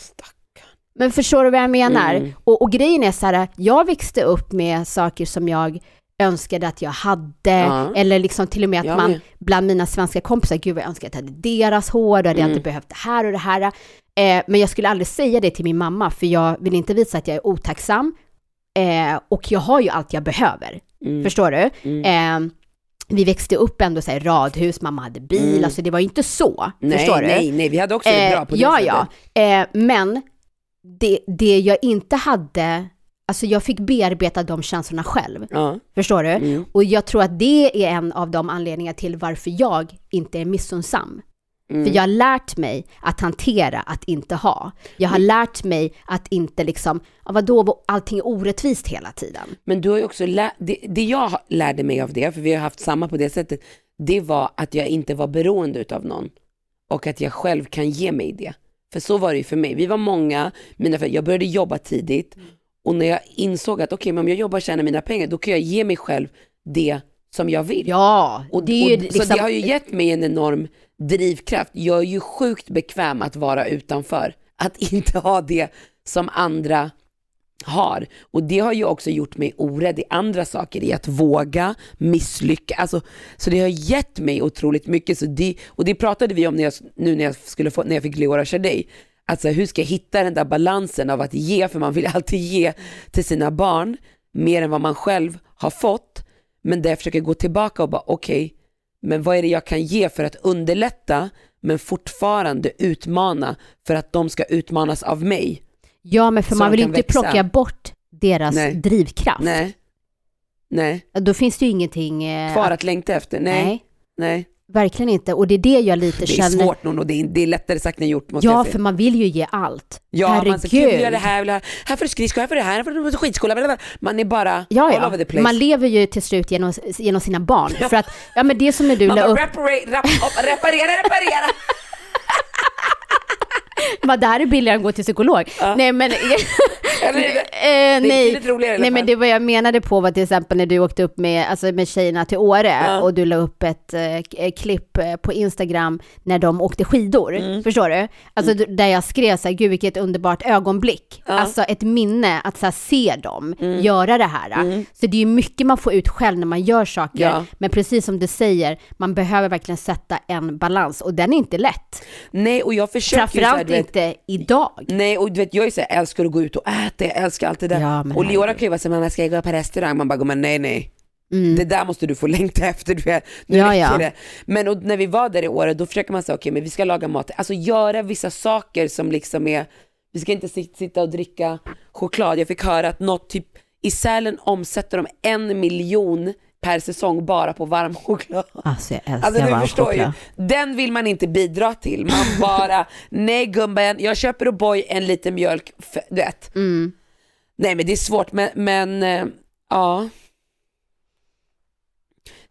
Stackarn. Men förstår du vad jag menar? Mm. Och, och grejen är så här, jag växte upp med saker som jag önskade att jag hade, Ja. eller liksom till och med att Jag man med. bland mina svenska kompisar, gud vad jag önskar att jag hade deras hår, då hade jag Mm. inte behövt det här och det här. Eh, men jag skulle aldrig säga det till min mamma, för jag vill inte visa att jag är otacksam. Eh, och jag har ju allt jag behöver, Mm. förstår du? Mm. Eh, vi växte upp ändå så här, radhus, mamma hade bil, Mm. alltså det var ju inte så, Nej, förstår du? nej, nej, vi hade också det bra på det ja, sättet. ja. Eh, men det, det jag inte hade, alltså jag fick bearbeta de känslorna själv. Ja. Förstår du? Mm. Och jag tror att det är en av de anledningar till varför jag inte är missunnsam. Mm. För jag har lärt mig att hantera att inte ha. Jag har lärt mig att inte liksom, ja, vadå, allting är orättvist hela tiden. Men du har ju också lä- det, det jag lärde mig av det, för vi har haft samma på det sättet, det var att jag inte var beroende av någon. Och att jag själv kan ge mig det. För så var det ju för mig. Vi var många, mina föräldrar, jag började jobba tidigt och när jag insåg att okej, men om jag jobbar och tjänar mina pengar, då kan jag ge mig själv det som jag vill. Ja, Och, det är och, liksom, Så det har ju gett mig en enorm drivkraft. Jag är ju sjukt bekväm att vara utanför. Att inte ha det som andra har. Och det har ju också gjort mig orädd i andra saker, i att våga misslyckas. Alltså, så det har gett mig otroligt mycket. Så det, och det pratade vi om när jag, nu när jag, skulle få, när jag fick Leora Shadej. Alltså hur ska jag hitta den där balansen av att ge, för man vill alltid ge till sina barn mer än vad man själv har fått. Men där jag försöker gå tillbaka och bara okej, men vad är det jag kan ge för att underlätta men fortfarande utmana för att de ska utmanas av mig. Ja, men för man vill kan inte växa. plocka bort deras Nej. drivkraft. Nej. Nej. Då finns det ju ingenting... eh, Kvar att längta efter? Nej. Nej, Nej. Verkligen inte. Och det är det jag lite Det är känner. svårt nog, och det är, det är lättare sagt än gjort måste Ja, jag säga. för man vill ju ge allt. Ja, Herregud. man säger kul, vi gör det här, vill här får du skridskor, här får du det här, här får du skidskola, man är bara Ja, all ja. over the place. Man lever ju till slut genom, genom sina barn. För att, ja men det som när du Man la upp, reparera, reparera, reparera. vad det här är billigare än att gå till psykolog. Nej men, Eller, är det- eh, nej. roligare nej men det vad jag menade på var till exempel när du åkte upp med, alltså med tjejerna till Åre Ja. och du la upp ett eh, eh, klipp eh, på Instagram när de åkte skidor. Mm. Förstår du? Alltså d- där jag skrev så här, gud vilket underbart ögonblick. Alltså ett minne att så här, se dem Mm. göra det här. Så det är ju mycket man får ut själv när man gör saker. Ja. Men precis som du säger, man behöver verkligen sätta en balans och den är inte lätt. Nej, och jag försöker Framförallt vet, inte idag. Nej, och du vet jag är så här, älskar att gå ut och äta, jag älskar allt det där. Ja, och Leora kan ju vara såhär, mamma ska jag gå på restaurang? Man bara, men nej nej. Mm. Det där måste du få längta efter, du vet. Nu Ja, ja. det. Men och när vi var där i året, då försöker man säga, okej men vi ska laga mat, alltså göra vissa saker som liksom är, vi ska inte sit- sitta och dricka choklad. Jag fick höra att något typ, i Sälen omsätter de en miljon per säsong bara på varm choklad. Alltså jag älskar Alltså varm förstår choklad. ju, den vill man inte bidra till. Man bara, nej gumben, jag köper O'boy en liter mjölk, f- du vet. Mm. Nej men det är svårt, men, men eh, ja.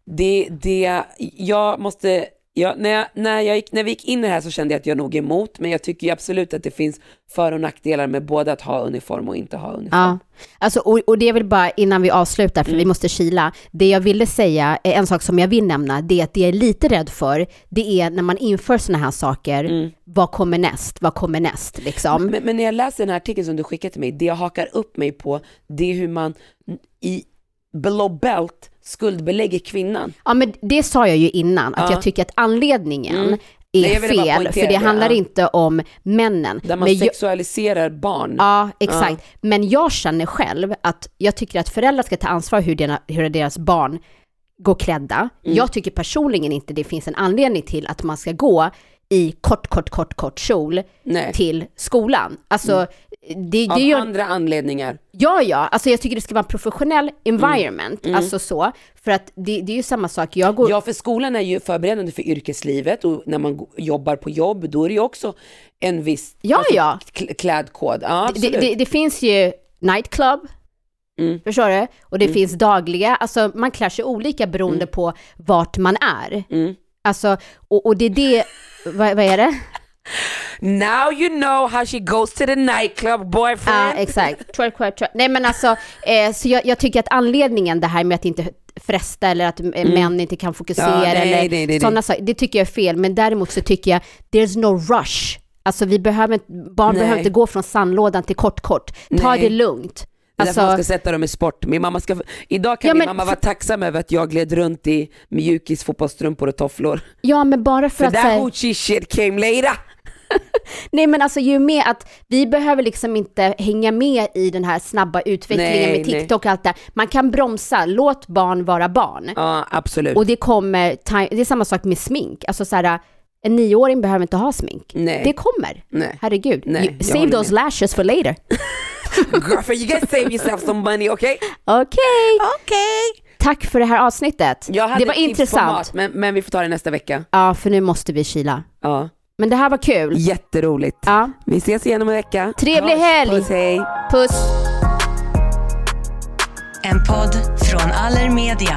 Det, det, jag måste, jag, när, jag, när, jag gick, när vi gick in i det här så kände jag att jag nog är emot, men jag tycker absolut att det finns för och nackdelar med både att ha uniform och inte ha uniform. Ja, alltså, och, och det är väl bara innan vi avslutar, för vi måste kila. Det jag ville säga, eh, en sak som jag vill nämna, det är att det jag är lite rädd för, det är när man inför sådana här saker, vad kommer näst? Vad kommer näst? Liksom. Men, men när jag läser den här artikeln som du skickade till mig, det jag hakar upp mig på, det är hur man i below belt skuldbelägger kvinnan. Ja, men det sa jag ju innan, att Ja. jag tycker att anledningen Mm. är jag fel, för det det, handlar ja. inte om männen. Där man Men jag- sexualiserar barn. Ja, exakt. Men jag känner själv att jag tycker att föräldrar ska ta ansvar hur, dina, hur deras barn går klädda. Mm. Jag tycker personligen inte det finns en anledning till att man ska gå i kort, kort, kort, kort kjol Nej. till skolan. Alltså, det, det Av ju... andra anledningar. Ja, ja, alltså jag tycker det ska vara en professionell environment, Mm. alltså så. För att det, det är ju samma sak, jag går... Ja, för skolan är ju förberedande för yrkeslivet och när man jobbar på jobb, då är det ju också en viss Ja, ja. kl- klädkod. Ja, det, det, det finns ju nightclub, Mm. förstår du? Och det finns dagliga, alltså man klär sig olika beroende på vart man är. Mm. Alltså, och, och det är det, vad, vad är det? Now you know how she goes to the nightclub Ja, boyfriend. exakt. Twerk, twerk, twerk. Nej men alltså, eh, så jag, jag tycker att anledningen det här med att inte fresta eller att eh, män inte kan fokusera Mm. Ja, nej, eller nej, nej, sådana saker, det tycker jag är fel. Men däremot så tycker jag, there's no rush. Alltså vi behöver barn behöver inte gå från sandlådan till kort kort. Ta det lugnt. Därför man Alltså, ska sätta dem i sport. Min mamma ska, idag kan Ja, min men mamma för- vara tacksam över att jag gled runt i mjukis, fotbollsstrumpor och tofflor. ja men bara för, För att that säga, hoochie shit came later. nej men alltså ju med att vi behöver liksom inte hänga med i den här snabba utvecklingen Nej, med nej. TikTok och allt det. Man kan bromsa, låt barn vara barn. Ja, absolut. Och det kommer, det är samma sak med smink. Alltså så här, en nioåring behöver inte ha smink. Nej. Det kommer. Nej. Herregud. Nej, save those lashes for later. Girlfriend, you gotta save yourself some money, okay? Okej. Okej. Tack för det här avsnittet. Det var intressant. Mat, men, men vi får ta det nästa vecka. Ja, för nu måste vi kila. Ja. Men det här var kul. Jätteroligt. Ja. Vi ses igen om en vecka. Trevlig Hörs. helg. Puss, hej. Puss. En podd från Allermedia.